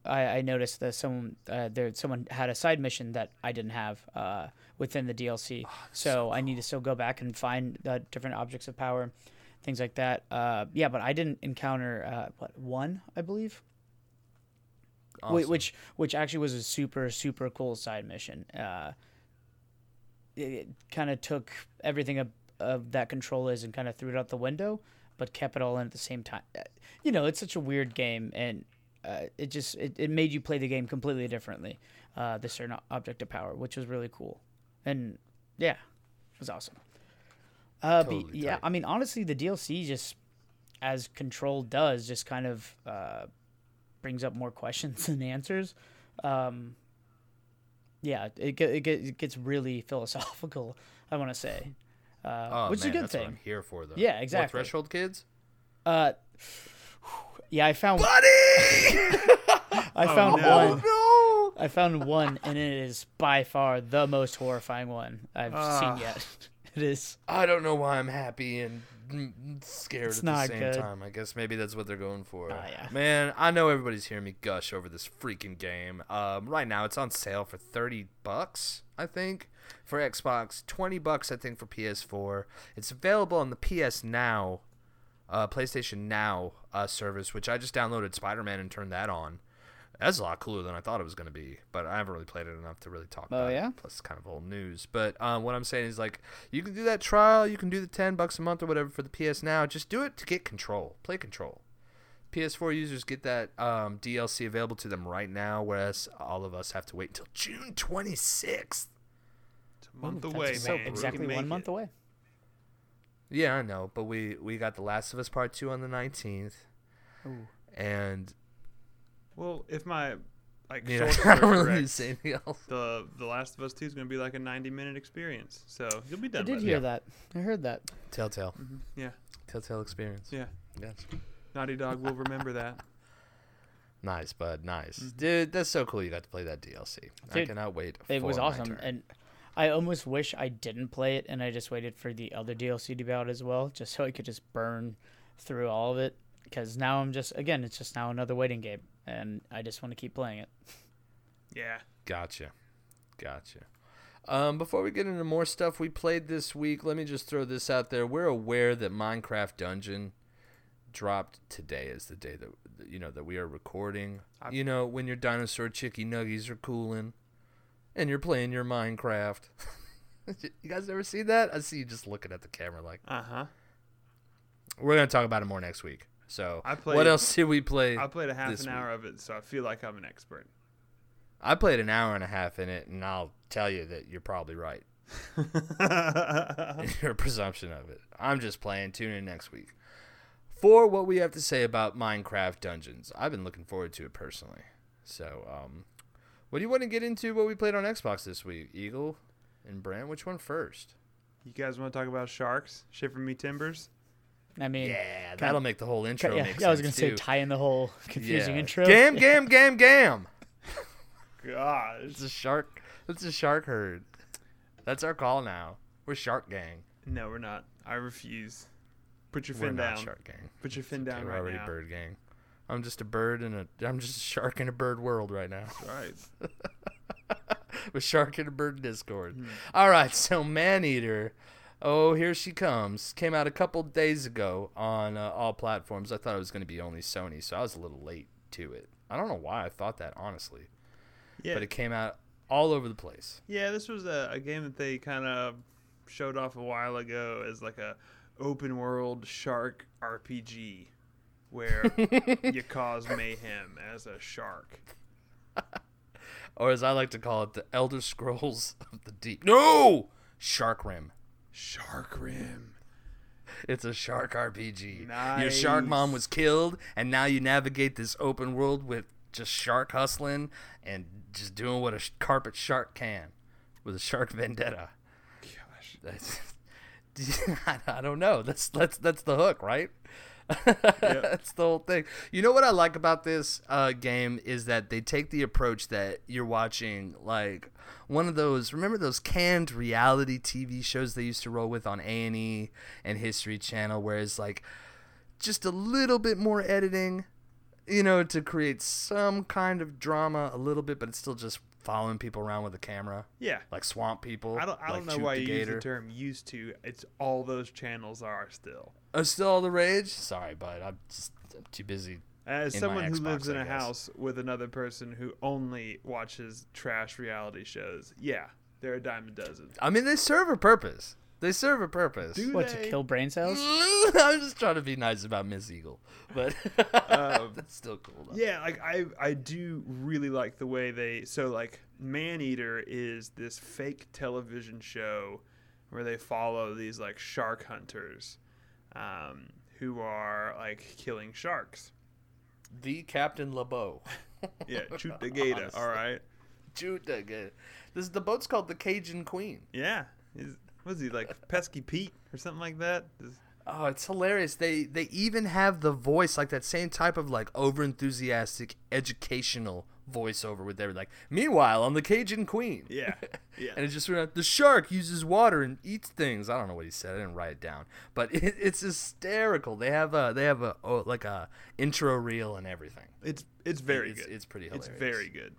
I, I noticed that someone uh, there someone had a side mission that I didn't have uh, within the DLC. so I need to still go back and find the different objects of power, things like that. Uh, yeah, but I didn't encounter uh, what one I believe. Awesome. which which actually was a super super cool side mission. Uh, it, it kind of took everything of, of that control is and kind of threw it out the window, but kept it all in at the same time. Uh, You know, it's such a weird game, and uh, it just it, it made you play the game completely differently. Uh, the certain object of power, which was really cool, and yeah, it was awesome. Uh, but yeah, tight. I mean, honestly, the DLC just as control does just kind of uh, brings up more questions than answers. Um, yeah, it, it, it gets really philosophical. I want to say, uh, Oh, which man, is a good that's What thing. I'm here for though. Yeah, More exactly. threshold kids. Uh, yeah, I found Buddy. I Oh, found no. one. no. I found one, and it is by far the most horrifying one I've Ah. seen yet. It is. I don't know why I'm happy and scared It's at the same good. time. I guess maybe that's what they're going for. Oh, yeah. Man, I know everybody's hearing me gush over this freaking game. Um, right now, it's on sale for thirty bucks, I think, for Xbox. Twenty bucks, I think, for PS4. It's available on the PS Now, uh, PlayStation Now uh, service, which I just downloaded Spider-Man and turned that on. That's a lot cooler than I thought it was going to be, but I haven't really played it enough to really talk Oh, about yeah? it. Plus, it's kind of old news. But um, what I'm saying is, like, you can do that trial, you can do the 10 bucks a month or whatever for the PS Now. Just do it to get control. Play control. PS4 users get that um, DLC available to them right now, whereas all of us have to wait until June 26th. It's a month Ooh, away, so man. You exactly one month it. away. Yeah, I know, but we we got The Last of Us Part 2 on the 19th, Ooh. and Well, if my like you know, sources I don't really correct, need to say anything else. the The Last of Us Two is going to be like a 90 minute experience, so you'll be done. I done. did by hear then. that. I heard that. Telltale. Mhm. Yeah, Telltale experience. yeah. Yes. Naughty Dog will remember that. Nice, bud. Nice. Dude, that's so cool you got to play that DLC. I Mm-hmm. Cannot wait. It for was my awesome, turn. and I almost wish I didn't play it and I just waited for the other DLC to be out as well, just so I could just burn through all of it. Because now I'm just again, it's just now another waiting game, and I just want to keep playing it. Yeah. Gotcha. Gotcha. Um, before we get into more stuff we played this week, let me just throw this out there. We're aware that Minecraft Dungeon dropped today is the day that that, you know that we are recording. I- you know, when your dinosaur chicky nuggies are cooling and you're playing your Minecraft. you guys ever see that? I see you just looking at the camera like Uh huh. we're gonna talk about it more next week. So I played, what else did we play? I played a half an hour of it, so I feel like I'm an expert. I played an hour and a half in it, and I'll tell you that you're probably right. in your presumption of it. I'm just playing. Tune in next week for what we have to say about Minecraft Dungeons. I've been looking forward to it personally. So, um, what do you want to get into? What we played on Xbox this week, Eagle and Brent? Which one first? you guys want to talk about sharks? Shiver me timbers. I mean, Yeah, that'll make the whole intro yeah, make yeah, I was gonna say tie in the whole confusing Yeah. intro. Gam, gam, gam, gam. Gosh. It's a shark That's a shark herd. That's our call now. We're Shark Gang. No, we're not. I refuse. Put your We're fin not down. Shark Gang. Put your fin Okay, down we're right already now. Bird Gang. I'm just a bird in a. I'm just a shark in a bird world right now. Right. With shark in a bird Discord. Hmm. All right, so Maneater. Oh, here she comes. Came out a couple days ago on uh, all platforms. I thought it was going to be only Sony, so I was a little late to it. I don't know why I thought that honestly, Yeah. but it came out all over the place. Yeah, this was a, a game that they kind of showed off a while ago as like a open world shark RPG where you cause mayhem as a shark. Or as I like to call it, the Elder Scrolls of the Deep. No, Shark Rim. Shark Rim. It's a shark RPG. Your shark mom was killed, and now you navigate this open world with just shark hustling and just doing what a sh- carpet shark can with a shark vendetta. Gosh. That's, I don't know. That's that's that's the hook, right? that's the whole thing. You know what I like about this uh, game is that they take the approach that you're watching like one of those. Remember those canned reality TV shows they used to roll with on A and E and History Channel, where it's like just a little bit more editing, you know, to create some kind of drama a little bit, but it's still just following people around with a camera, Yeah. like swamp people. I don't, I like don't know why you use Gator. the term used to. It's all those channels are still. Oh, still all the rage? Sorry, bud. I'm just I'm too busy. As someone who Xbox, lives in I a guess. house with another person who only watches trash reality shows, yeah, they're a dime a dozen. I mean, they serve a purpose. They serve a purpose. Do What to kill brain cells? I'm just trying to be nice about Miss Eagle, but Um, that's still cool. Though. Yeah, like I I do really like the way they so like Man Eater is this fake television show where they follow these like shark hunters um, who are like killing sharks. The Captain LeBeau. Yeah, shoot the gator. Honestly. All right. Shoot the gator. This the boat's called the Cajun Queen. Yeah. Is was he like pesky Pete or something like that? Is- Oh, it's hilarious. They they even have the voice like that same type of like over enthusiastic educational voiceover with their like. Meanwhile, I'm the Cajun Queen. yeah. Yeah. And it just went out, the shark uses water and eats things. I don't know what he said. I didn't write it down, but it, it's hysterical. They have a they have a oh, like a intro reel and everything. It's it's very it's, good. It's pretty It's very good.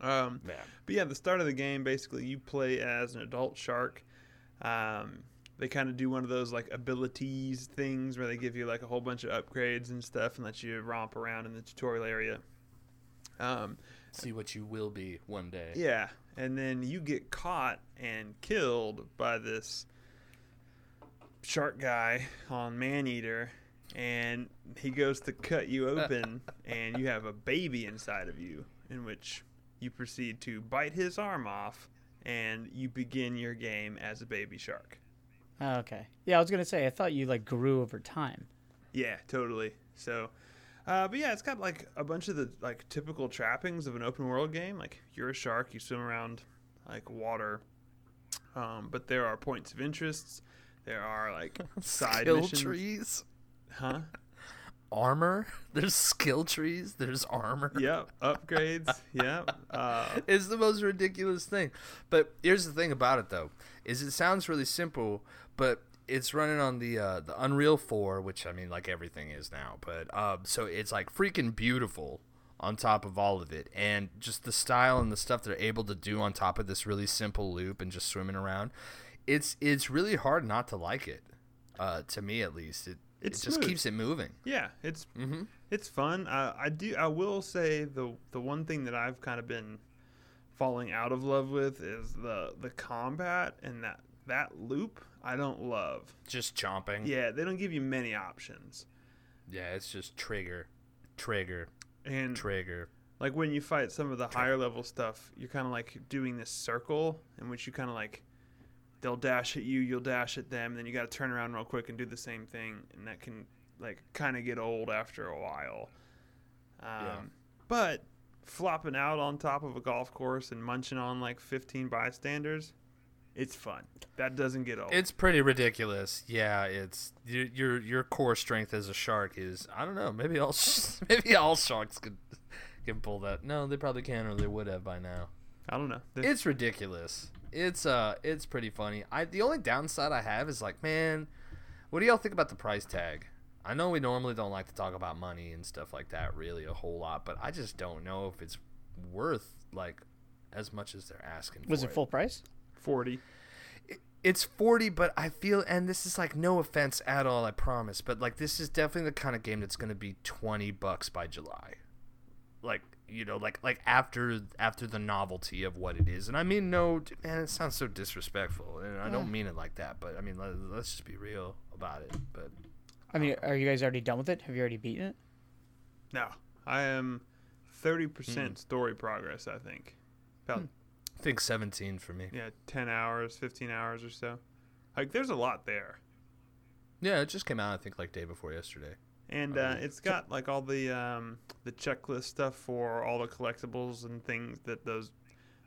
Um, Yeah. but yeah, the start of the game basically you play as an adult shark. Um, they kind of do one of those like abilities things where they give you like a whole bunch of upgrades and stuff and let you romp around in the tutorial area. Um, See what you will be one day. yeah, and then you get caught and killed by this shark guy on Maneater, and he goes to cut you open, and you have a baby inside of you, in which you proceed to bite his arm off, and you begin your game as a baby shark. Oh, okay. Yeah, I was gonna say I thought you like grew over time. Yeah, totally. So, uh, but yeah, it's got like a bunch of the like typical trappings of an open world game. Like you're a shark, you swim around like water, um, but there are points of interests. There are like side skill missions. trees, huh? Armor. There's skill trees. There's armor. Yep, upgrades. yep. Uh, it's the most ridiculous thing. But here's the thing about it though, is it sounds really simple, but it's running on the uh, the Unreal 4, which I mean like everything is now, but uh, so it's like freaking beautiful on top of all of it and just the style and the stuff they're able to do on top of this really simple loop and just swimming around. It's it's really hard not to like it. Uh, to me at least. It It's it just smooth. keeps it moving. yeah, it's Mhm. it's fun. Uh, I do. I will say the the one thing that I've kind of been falling out of love with is the the combat and that that loop. I don't love. Just chomping. Yeah, they don't give you many options. Yeah, it's just trigger, trigger, And trigger. like when you fight some of the higher level stuff, you're kind of like doing this circle in which you kind of like they'll dash at you, you'll dash at them, and then you got to turn around real quick and do the same thing, and that can like kind of get old after a while. Um, Yeah. But flopping out on top of a golf course and munching on like 15 bystanders, it's fun. That doesn't get old. It's pretty ridiculous. Yeah, it's your your your core strength as a shark is I don't know. Maybe all maybe all sharks could can pull that. No, they probably can, or they would have by now. I don't know. It's ridiculous. It's uh, it's pretty funny. I the only downside I have is like, man, what do y'all think about the price tag? I know we normally don't like to talk about money and stuff like that really a whole lot, but I just don't know if it's worth like as much as they're asking. For. Was for it full price? Forty. It's forty, but I feel, and this is like no offense at all, I promise, but like this is definitely the kind of game that's gonna be twenty bucks by July, like you know, like like after after the novelty of what it is, and I mean no, d- man, it sounds so disrespectful, and I Yeah. don't mean it like that, but I mean let, let's just be real about it. But I mean, are you guys already done with it? Have you already beaten it? No, I am thirty Hmm. percent story progress. I think. About I think seventeen for me. yeah, ten hours, fifteen hours or so. Like, there's a lot there, Yeah, it just came out I think like day before yesterday. And Oh, uh, it's got like all the um, the checklist stuff for all the collectibles and things that those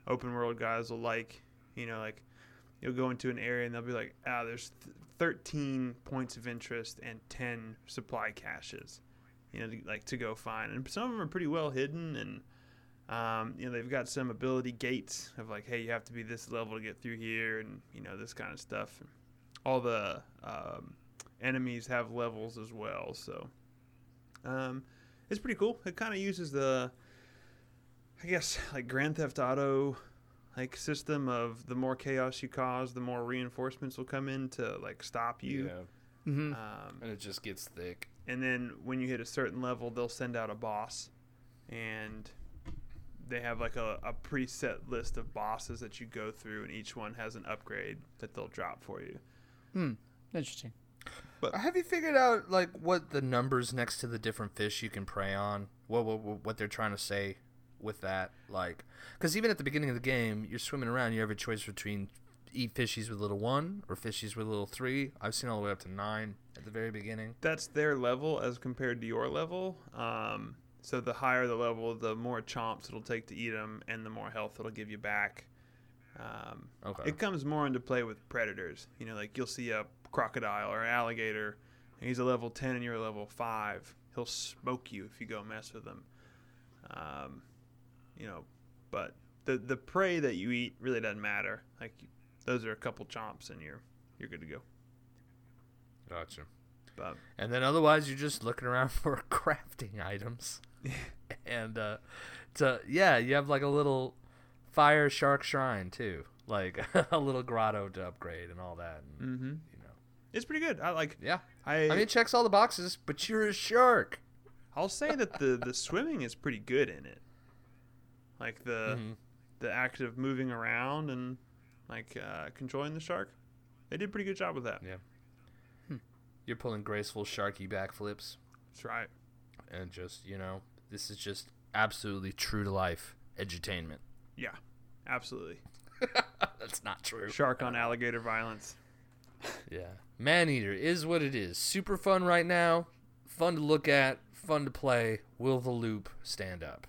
open world guys will like. You know, like you'll go into an area and they'll be like, ah, there's th- thirteen points of interest and ten supply caches. You know, to, like to go find, and some of them are pretty well hidden and. Um, you know, they've got some ability gates of like, hey, you have to be this level to get through here, and you know this kind of stuff. All the um, enemies have levels as well, so um, it's pretty cool. It kind of uses the, I guess, like Grand Theft Auto, like system of the more chaos you cause, the more reinforcements will come in to like stop you. Mm-hmm. Um, and it just gets thick. and then when you hit a certain level, they'll send out a boss, and they have like a, a preset list of bosses that you go through, and each one has an upgrade that they'll drop for you. Hmm. Interesting. Have you figured out like what the numbers next to the different fish you can prey on? What what, what- what they're trying to say with that? Like, because even at the beginning of the game, you're swimming around. You have a choice between eat fishies with little one or fishies with little three. I've seen all the way up to nine at the very beginning. That's their level as compared to your level. Um, so the higher the level, the more chomps it'll take to eat them, and the more health it'll give you back. Um, Okay. It comes more into play with predators. You know, like you'll see a crocodile or alligator, and he's a level 10 and you're a level 5. He'll smoke you if you go mess with him. Um, you know, but the the prey that you eat really doesn't matter. Like those are a couple chomps and you're you're good to go. Gotcha. But And then otherwise, you're just looking around for crafting items. and uh, to yeah, you have like a little fire shark shrine too, like a little grotto to upgrade and all that. And, mm-hmm. You know, it's pretty good. I like. yeah. I, I mean, it checks all the boxes, but you're a shark. I'll say that the the swimming is pretty good in it. Like the Mhm. the act of moving around and like uh, controlling the shark. They did a pretty good job with that. Yeah. You're pulling graceful sharky backflips, That's right. and just you know, this is just absolutely true to life edutainment. Yeah, absolutely. That's not true. Shark on alligator violence. Yeah. Maneater is what it is. Super fun right now. Fun to look at. Fun to play. Will the loop stand up?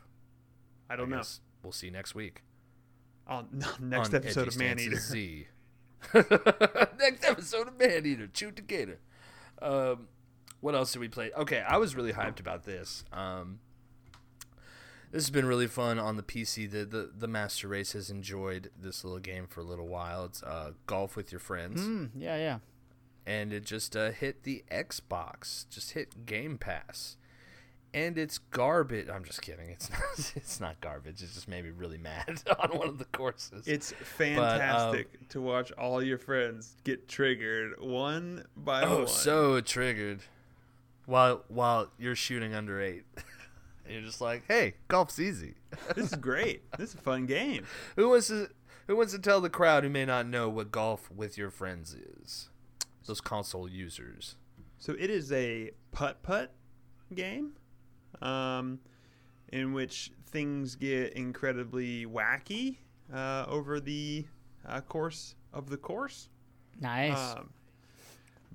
I don't know. We'll see next week. On next on episode of Man Eater. Stances Z. next episode of Man Eater. Shoot the gator. Um, what else did we play? Okay, I was really hyped about this. Um, this has been really fun on the PC. The, the the Master Race has enjoyed this little game for a little while. It's uh, golf with your friends Mm, yeah, yeah. And it just uh, hit the Xbox, just hit Game Pass, and it's garbage. I'm just kidding. It's not. It's not garbage. It just made me really mad on one of the courses. It's um, fantastic to watch all your friends get triggered one by oh, one. so triggered. While while you're shooting under eight, and you're just like, hey, golf's easy. this is great. This is a fun game. Who wants to Who wants to tell the crowd who may not know what golf with your friends is? Those console users. So it is a putt putt game, um, in which things get incredibly wacky uh, over the uh, course of the course. Nice. Um,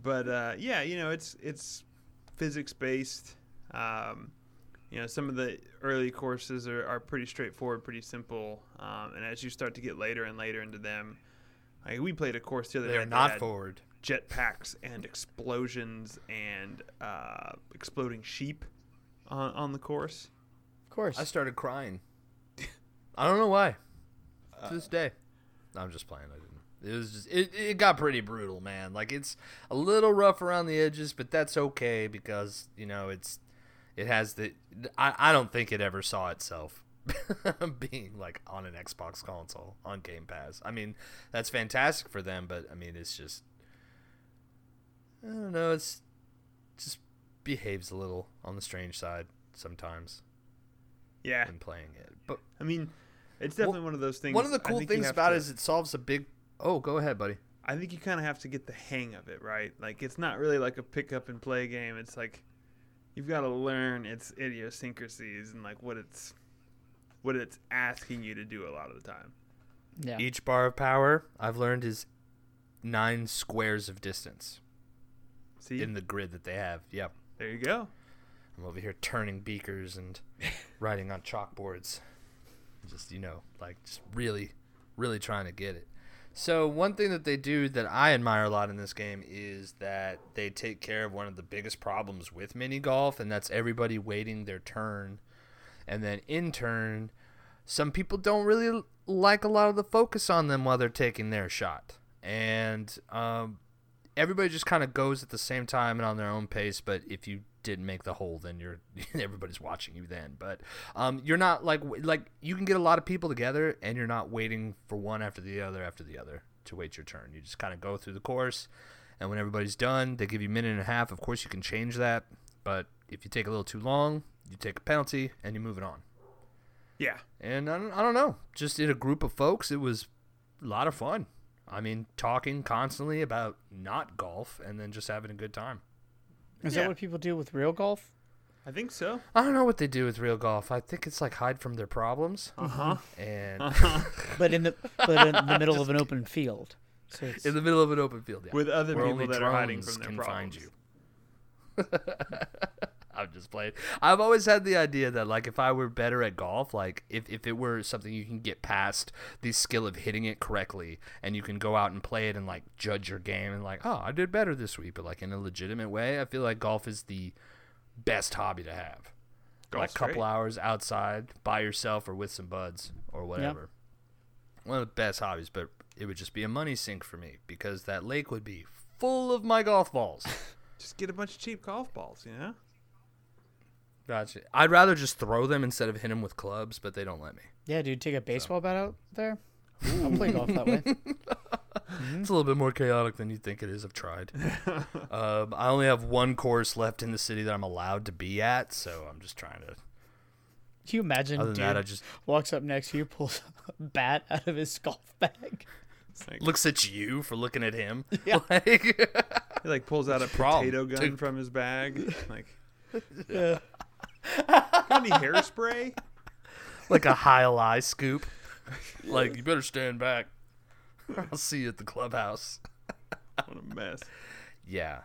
but uh, yeah, you know, it's it's physics based. Um, you know, some of the early courses are, are pretty straightforward, pretty simple. Um, and as you start to get later and later into them, like we played a course the other They day. are that not forward. Jetpacks and explosions and uh, exploding sheep on, on the course. of course. I started crying. I don't know why. to this day. I'm just playing. I didn't. It was just it, it got pretty brutal, man. Like it's a little rough around the edges, but that's okay because you know it's it has the. I I don't think it ever saw itself being like on an Xbox console on Game Pass. I mean, that's fantastic for them, but I mean, it's just I don't know. It's just behaves a little on the strange side sometimes Yeah, when playing it. But I mean, it's definitely one of those things. one of the cool things about to- it is it solves a big. Oh, go ahead, buddy. I think you kind of have to get the hang of it, right? Like it's not really like a pick up and play game. It's like you've got to learn its idiosyncrasies and like what it's what it's asking you to do a lot of the time. Yeah. Each bar of power I've learned is nine squares of distance See, in the grid that they have. Yep. there you go. I'm over here turning beakers and writing on chalkboards. Just, you know, like just really, really trying to get it. So, one thing that they do that I admire a lot in this game is that they take care of one of the biggest problems with mini golf, and that's everybody waiting their turn. And then, in turn, some people don't really like a lot of the focus on them while they're taking their shot. And um, everybody just kind of goes at the same time and on their own pace. But if you didn't make the hole, then you're everybody's watching you then. But um, you're not like like you can get a lot of people together and you're not waiting for one after the other after the other to wait your turn. You just kind of go through the course, and when everybody's done, they give you a minute and a half. Of course, you can change that, but if you take a little too long, you take a penalty and you move it on. Yeah, And I don't, I don't know, just in a group of folks, it was a lot of fun. I mean, talking constantly about not golf and then just having a good time. Is Yeah. that what people do with real golf? I think so. I don't know what they do with real golf. I think it's like hide from their problems Uh huh. and But in the but in the middle of an open field. So it's, in the middle of an open field. Yeah. With other where people only that are hiding from their can problems. find you. I'm just playing. I've always had the idea that like if I were better at golf, like if, if it were something you can get past the skill of hitting it correctly and you can go out and play it and like judge your game and like, oh, I did better this week, but like in a legitimate way, I feel like golf is the best hobby to have. like a couple great. hours outside by yourself or with some buds or whatever. One of the best hobbies, but it would just be a money sink for me because that lake would be full of my golf balls. Just get a bunch of cheap golf balls, you know. Gotcha. I'd rather just throw them instead of hit them with clubs, but they don't let me. yeah, dude, take a baseball bat out there. I'll play golf that way. It's a little bit more chaotic than you think it is. I've tried. um, I only have one course left in the city that I'm allowed to be at, so I'm just trying to. Can you imagine, Other dude than that, I just walks up next to you, pulls a bat out of his golf bag. Like, looks at you for looking at him. Yeah. Like, he like pulls out a problem, potato gun dude. from his bag. Like, Yeah. Got any hairspray? like a high lie scoop. Like you better stand back. I'll see you at the clubhouse. What a mess. Yeah.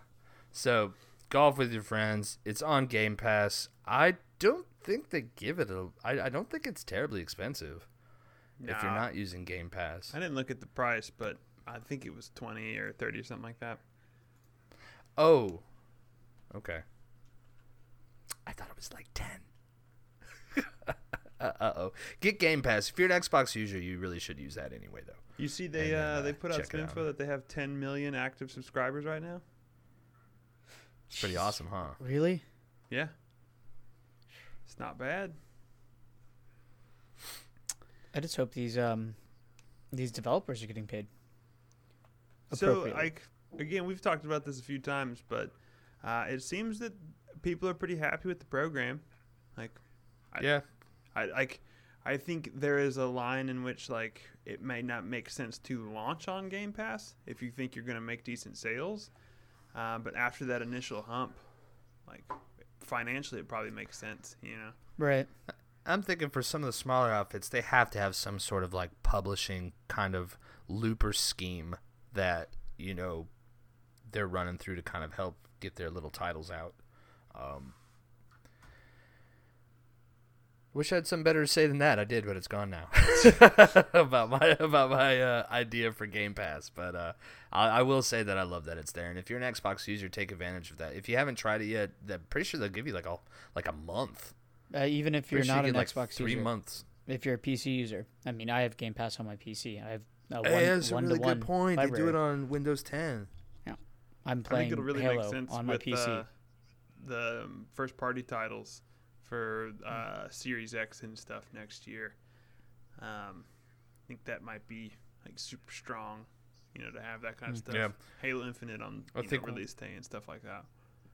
So golf with your friends. It's on Game Pass. I don't think they give it a. I, I don't think it's terribly expensive if you're not using Game Pass. I didn't look at the price, but I think it was twenty or thirty or something like that. Oh. Okay. I thought it was like ten. uh oh. Get Game Pass. If you're an Xbox user, you really should use that anyway, though. You see, they then, uh, uh, they put out some info out. that they have 10 million active subscribers right now. It's pretty awesome, huh? Really? Yeah, it's not bad. I just hope these um these developers are getting paid. So, like again, we've talked about this a few times, but uh, it seems that people are pretty happy with the program. Like, I- Yeah. I like. I think there is a line in which like it may not make sense to launch on Game Pass if you think you're going to make decent sales, uh, but after that initial hump, like financially, it probably makes sense. You know. Right. I'm thinking for some of the smaller outfits, they have to have some sort of like publishing kind of looper scheme that you know they're running through to kind of help get their little titles out. Um, wish I had some better to say than that. I did, but it's gone now. about my about my uh, idea for Game Pass, but uh, I, I will say that I love that it's there. And if you're an Xbox user, take advantage of that. If you haven't tried it yet, I'm pretty sure they'll give you like a like a month Uh, even if you're Pretty sure not you an get, like, Xbox three user. months. if you're a PC user. I mean, I have Game Pass on my PC. I have a one, Hey, that's a one really to one good point. They do it on Windows 10. Yeah, I'm I playing think it'll really Halo make sense on my with PC. The um, first party titles for uh, Series X and stuff next year. Um, I think that might be like super strong, you know, to have that kind of stuff. Yeah. Halo Infinite on I you know, think- release day and stuff like that.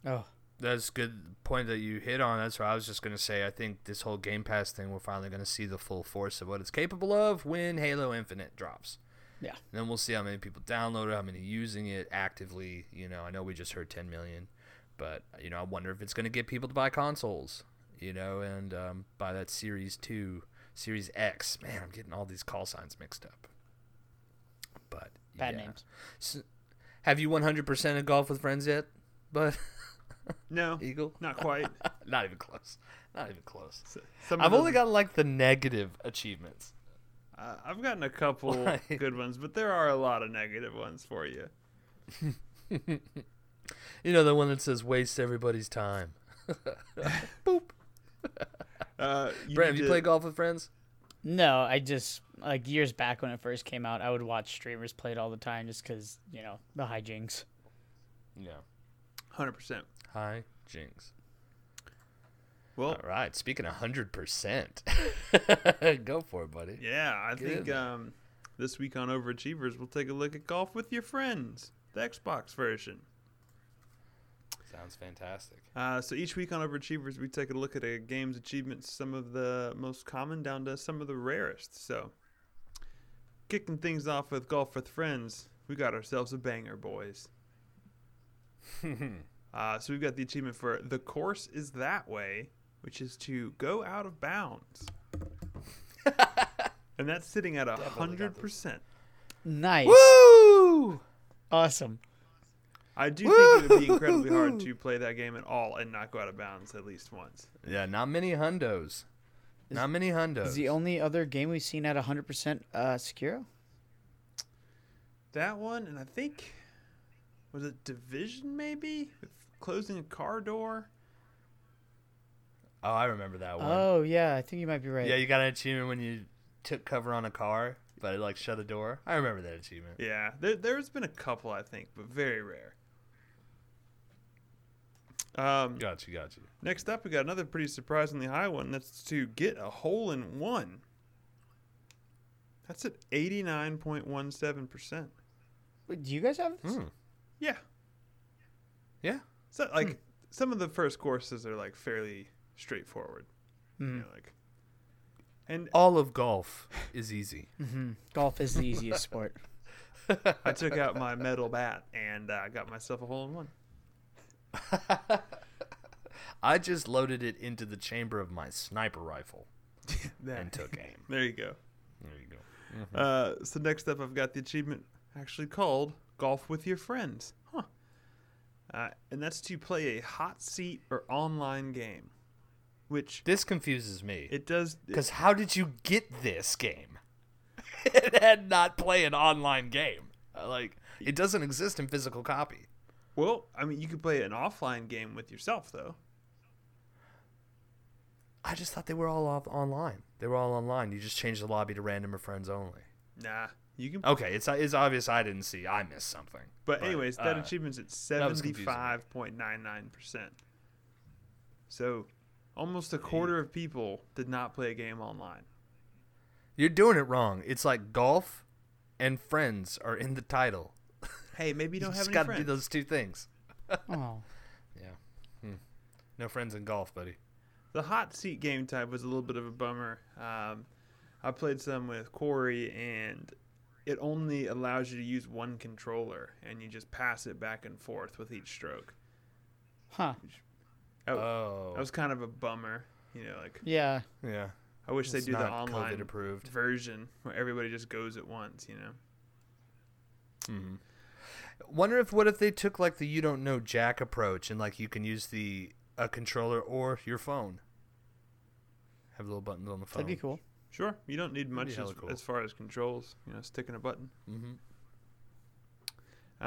oh, That's good point that you hit on. That's what I was just going to say. I think this whole Game Pass thing, we're finally going to see the full force of what it's capable of when Halo Infinite drops. Yeah. And then we'll see how many people download it, how many using it actively. You know, I know we just heard 10 million, but, you know, I wonder if it's going to get people to buy consoles, you know, and um, buy that Series 2, Series X. Man, I'm getting all these call signs mixed up. But, bad yeah. names. So, have you 100% of golf with friends yet? But, No, Eagle? not quite. Not even close. Not even close. S- Some of I've only gotten like the negative achievements. Uh, I've gotten a couple Why? good ones, but there are a lot of negative ones for you. You know the one that says waste everybody's time. Boop. Uh, you Brent, have you to- played golf with friends? No, I just like years back when it first came out, I would watch streamers play it all the time just because you know the hijinks. Yeah. 100%. Hi, Jinx. Well, All right. Speaking of hundred percent, go for it, buddy. yeah, I Good. think um, this week on Overachievers, we'll take a look at Golf with Your Friends, the Xbox version. Sounds fantastic. Uh, so each week on Overachievers, we take a look at a game's achievements, some of the most common down to some of the rarest. So, kicking things off with Golf with Friends, we got ourselves a banger, boys. Uh, so we've got the achievement for the course is that way, which is to go out of bounds, and that's sitting at a 100%. Nice, Woo! awesome. I do think it would be incredibly hard to play that game at all and not go out of bounds at least once. Yeah, not many hundos. Not many hundos. Is the only other game we've seen at 100% uh, Sekiro? That one, and I think was it Division maybe with closing a car door. oh, I remember that one. Oh yeah, I think you might be right. Yeah, you got an achievement when you took cover on a car, but it like shut a door. I remember that achievement. Yeah, there there's been a couple I think, but very rare. Um, Got you, got you. next up, we got another pretty surprisingly high one. That's to get a hole in one. That's at eighty nine point one seven percent. Wait, do you guys have this? Hmm. Yeah, Yeah. so like some of the first courses are like fairly straightforward. You Mhm. know, like, and All of golf is easy. Mhm. Golf is the easiest sport. I took out my metal bat and uh, got myself a hole in one. I just loaded it into the chamber of my sniper rifle That- and took aim. there you go. There you go. Uh, so next up, I've got the achievement actually called "Golf with Your Friends," huh? Uh, and that's to play a hot seat or online game, which This confuses me. it does. Because how did you get this game? and not play an online game. Uh, Like, it doesn't exist in physical copy. Well, I mean, you could play an offline game with yourself though. I just thought they were all off online. They were all online. You just changed the lobby to random or friends only. Nah, you can. Okay, it's it's obvious I didn't see. I missed something. But anyways, that uh, achievement's at seventy five point nine nine percent. So, almost a quarter of people did not play a game online. You're doing it wrong. It's like golf and friends are in the title. Hey, maybe you You don't just have any got to friends. do those two things. Oh, yeah, No friends in golf, buddy. The hot seat game type was a little bit of a bummer. Um, I played some with Corey, and it only allows you to use one controller, and you just pass it back and forth with each stroke. huh? That, Oh, that was kind of a bummer. You know, like Yeah. yeah. I wish they It's do the online approved. version where everybody just goes at once. You know. hmm Wonder if what if they took like the you don't know Jack approach and like you can use the a controller or your phone. Have little buttons on the phone. That'd be cool. Sure, you don't need much as, cool. as far as controls. You know, sticking a button. Mm-hmm.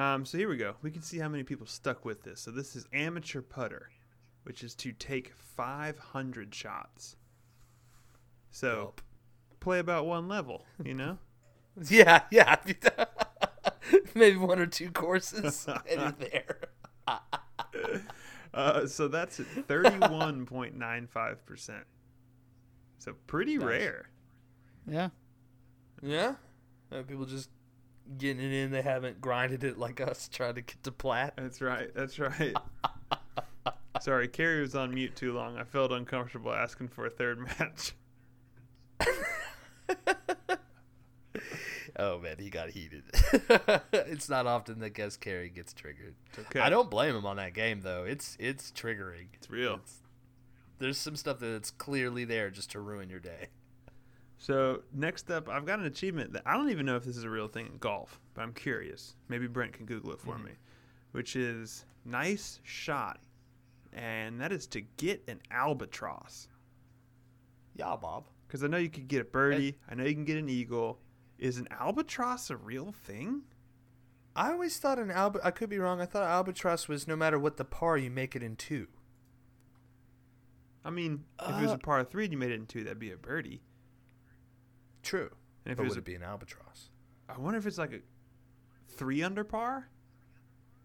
Um, so here we go. We can see how many people stuck with this. So this is amateur putter, which is to take 500 shots. So play about one level, you know? Yeah, yeah. Maybe one or two courses and you're there. Uh, so that's 31.95%. So pretty Nice. rare. Yeah. Yeah. Uh, people just getting it in. They haven't grinded it like us trying to get to plat. That's right. That's right. Sorry, Carrie was on mute too long. I felt uncomfortable asking for a third match. Oh man, he got heated. it's not often that guest carry gets triggered. Okay. I don't blame him on that game though. It's it's triggering. It's real. There's some stuff that's clearly there just to ruin your day. So next up, I've got an achievement that I don't even know if this is a real thing in golf, but I'm curious. Maybe Brent can Google it for Mhm. me, which is nice shot, and that is to get an albatross. Yeah, Bob. Because I know you could get a birdie, I know you can get an eagle. Is an albatross a real thing? I always thought an alba. I could be wrong. I thought albatross was no matter what the par, you make it in two. I mean, if it was Uh, a par three and you made it in two, that'd be a birdie. True. And if but it was would a, it be an albatross? I wonder if it's like a three under par.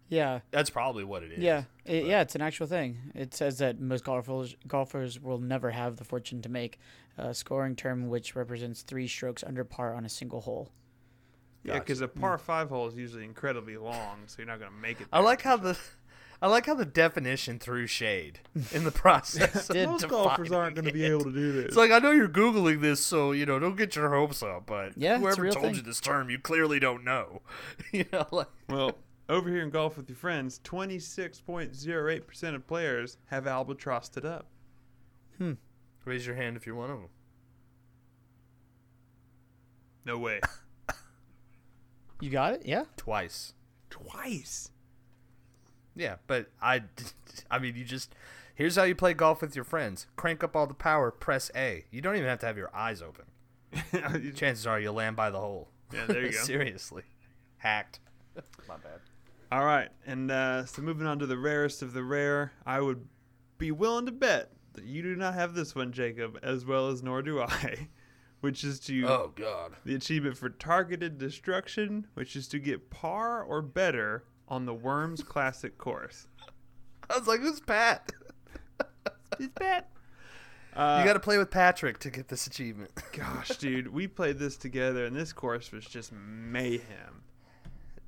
Yeah. That's probably what it is. Yeah, it, but- yeah, it's an actual thing. It says that most golfers golfers will never have the fortune to make a scoring term which represents three strokes under par on a single hole. Yeah, Gotcha. because a par five hole is usually incredibly long, so you're not gonna make it. I like how the. I like how the definition threw shade in the process. most golfers aren't going to be able to do this. It's like I know you're googling this, so you know don't get your hopes up. But Yeah, whoever told thing. you this term, you clearly don't know. you know, like well, over here in golf with your friends, 26.08% of players have albatrossed it up. Hmm. Raise your hand if you're one of them. No way. You got it? Yeah. Twice. Twice. Yeah, but I, I mean, you just here's how you play golf with your friends: crank up all the power, press A. You don't even have to have your eyes open. Chances are you'll land by the hole. Yeah, there you go. Seriously, hacked. My bad. All right, and uh, so moving on to the rarest of the rare, I would be willing to bet that you do not have this one, Jacob, as well as nor do I, which is to Oh God. the achievement for targeted destruction, which is to get par or better on the Worms Classic course. I was like, who's Pat? It's Pat. Uh, you got to play with Patrick to get this achievement. Gosh, dude, we played this together, and this course was just mayhem.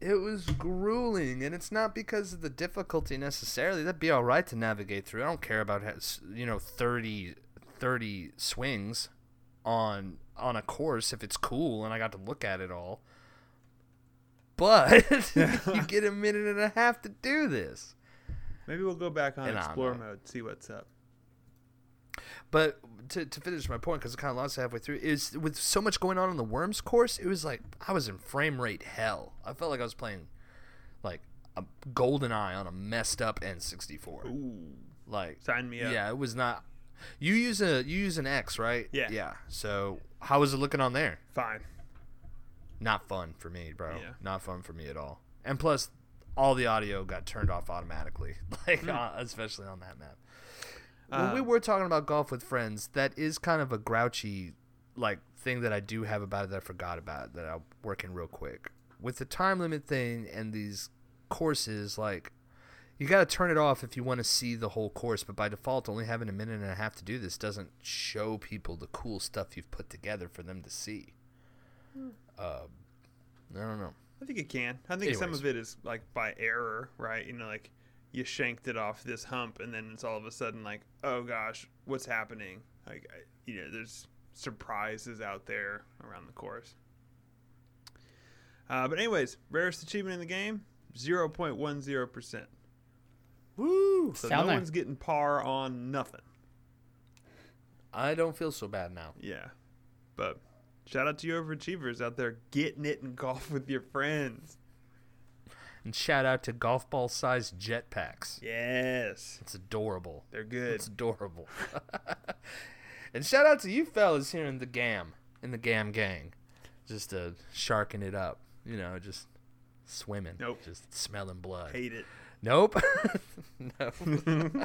It was grueling, and it's not because of the difficulty necessarily. That'd be all right to navigate through. I don't care about you know 30, 30 swings on on a course if it's cool and I got to look at it all. But you get a minute and a half to do this. Maybe we'll go back on And explore mode, see what's up. But to, to finish my point, because it kind of lost halfway through, is with so much going on in the Worms course, it was like I was in frame rate hell. I felt like I was playing like a GoldenEye on a messed up N64. Ooh, Like sign me up. Yeah, it was not. You use a you use an X, right? Yeah. Yeah. So how was it looking on there? Fine. Not fun for me, bro. Yeah. Not fun for me at all. And plus, all the audio got turned off automatically, like uh, especially on that map. When we Um, were talking about golf with friends, that is kind of a grouchy like thing that I do have about it that I forgot about that I'll work in real quick. With the time limit thing and these courses, like you got to turn it off if you want to see the whole course. But by default, only having a minute and a half to do this doesn't show people the cool stuff you've put together for them to see. Um, I don't know. I think it can. I think some of it is like by error, right? You know, like you shanked it off this hump, and then it's all of a sudden like, oh gosh, what's happening? Like, I, you know, there's surprises out there around the course. Uh, but anyways, rarest achievement in the game, zero point one zero percent. Woo! So Down no there. one's getting par on nothing. I don't feel so bad now. Yeah, but shout out to you overachievers out there getting it in golf with your friends. And shout out to golf ball sized jetpacks. Yes, It's adorable. they're good. It's adorable. and shout out to you fellas here in the GAM, in the GAM gang. Just uh, sharking it up. You know, just swimming. Nope. Just smelling blood. Hate it. Nope. no.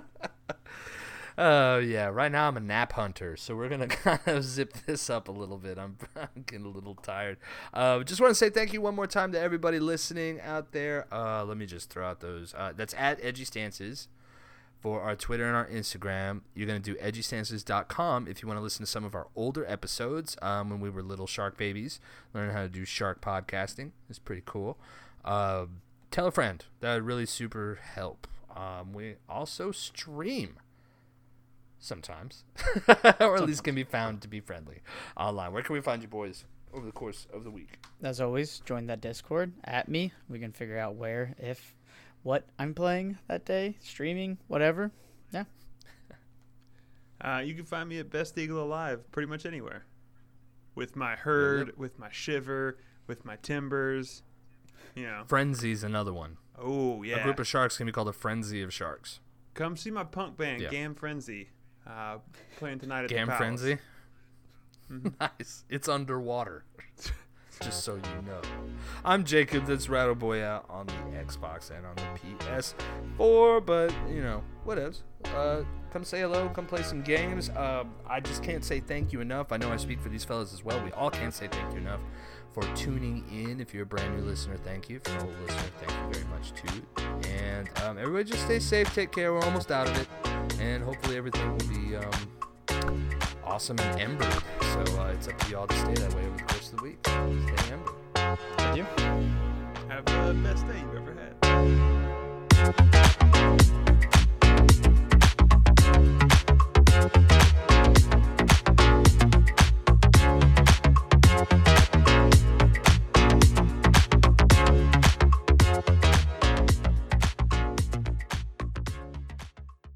Oh yeah, right now I'm a nap hunter, so we're gonna kind of zip this up a little bit. I'm, I'm getting a little tired. Uh, just want to say thank you one more time to everybody listening out there. Uh, let me just throw out those. Uh, that's at Edgy Stances for our Twitter and our Instagram. You're gonna do edgystances.com if you want to listen to some of our older episodes um, when we were little shark babies, learning how to do shark podcasting. It's pretty cool. Uh, tell a friend. That would really super help. Um, we also stream sometimes, or at least can be found to be friendly online. Where can we find you boys over the course of the week? As always, join that Discord at me. We can figure out where, if, what I'm playing that day, streaming, whatever. Yeah. Uh, you can find me at Best Eagle Alive pretty much anywhere. With my herd, yep. with my shiver, with my timbers. You know. Frenzy's another one. Oh, yeah. A group of sharks can be called a frenzy of sharks. Come see my punk band, Yeah. Gam Frenzy. Uh, playing tonight at Gam. Frenzy. Mhm. nice. It's underwater. Just so you know. I'm Jacob, that's Rattle Boy out on the Xbox and on the PS4, but you know, whatevs. Uh, come say hello, come play some games. Uh, I just can't say thank you enough. I know I speak for these fellas as well. We all can't say thank you enough for tuning in. If you're a brand new listener, thank you. If you're an old listener, thank you very much too. And um, everybody just stay safe, take care. We're almost out of it. And hopefully everything will be um, awesome and ember. So uh, it's up to y'all to stay that way over the course of the week. Stay ember. With you? Have the best day you've ever had.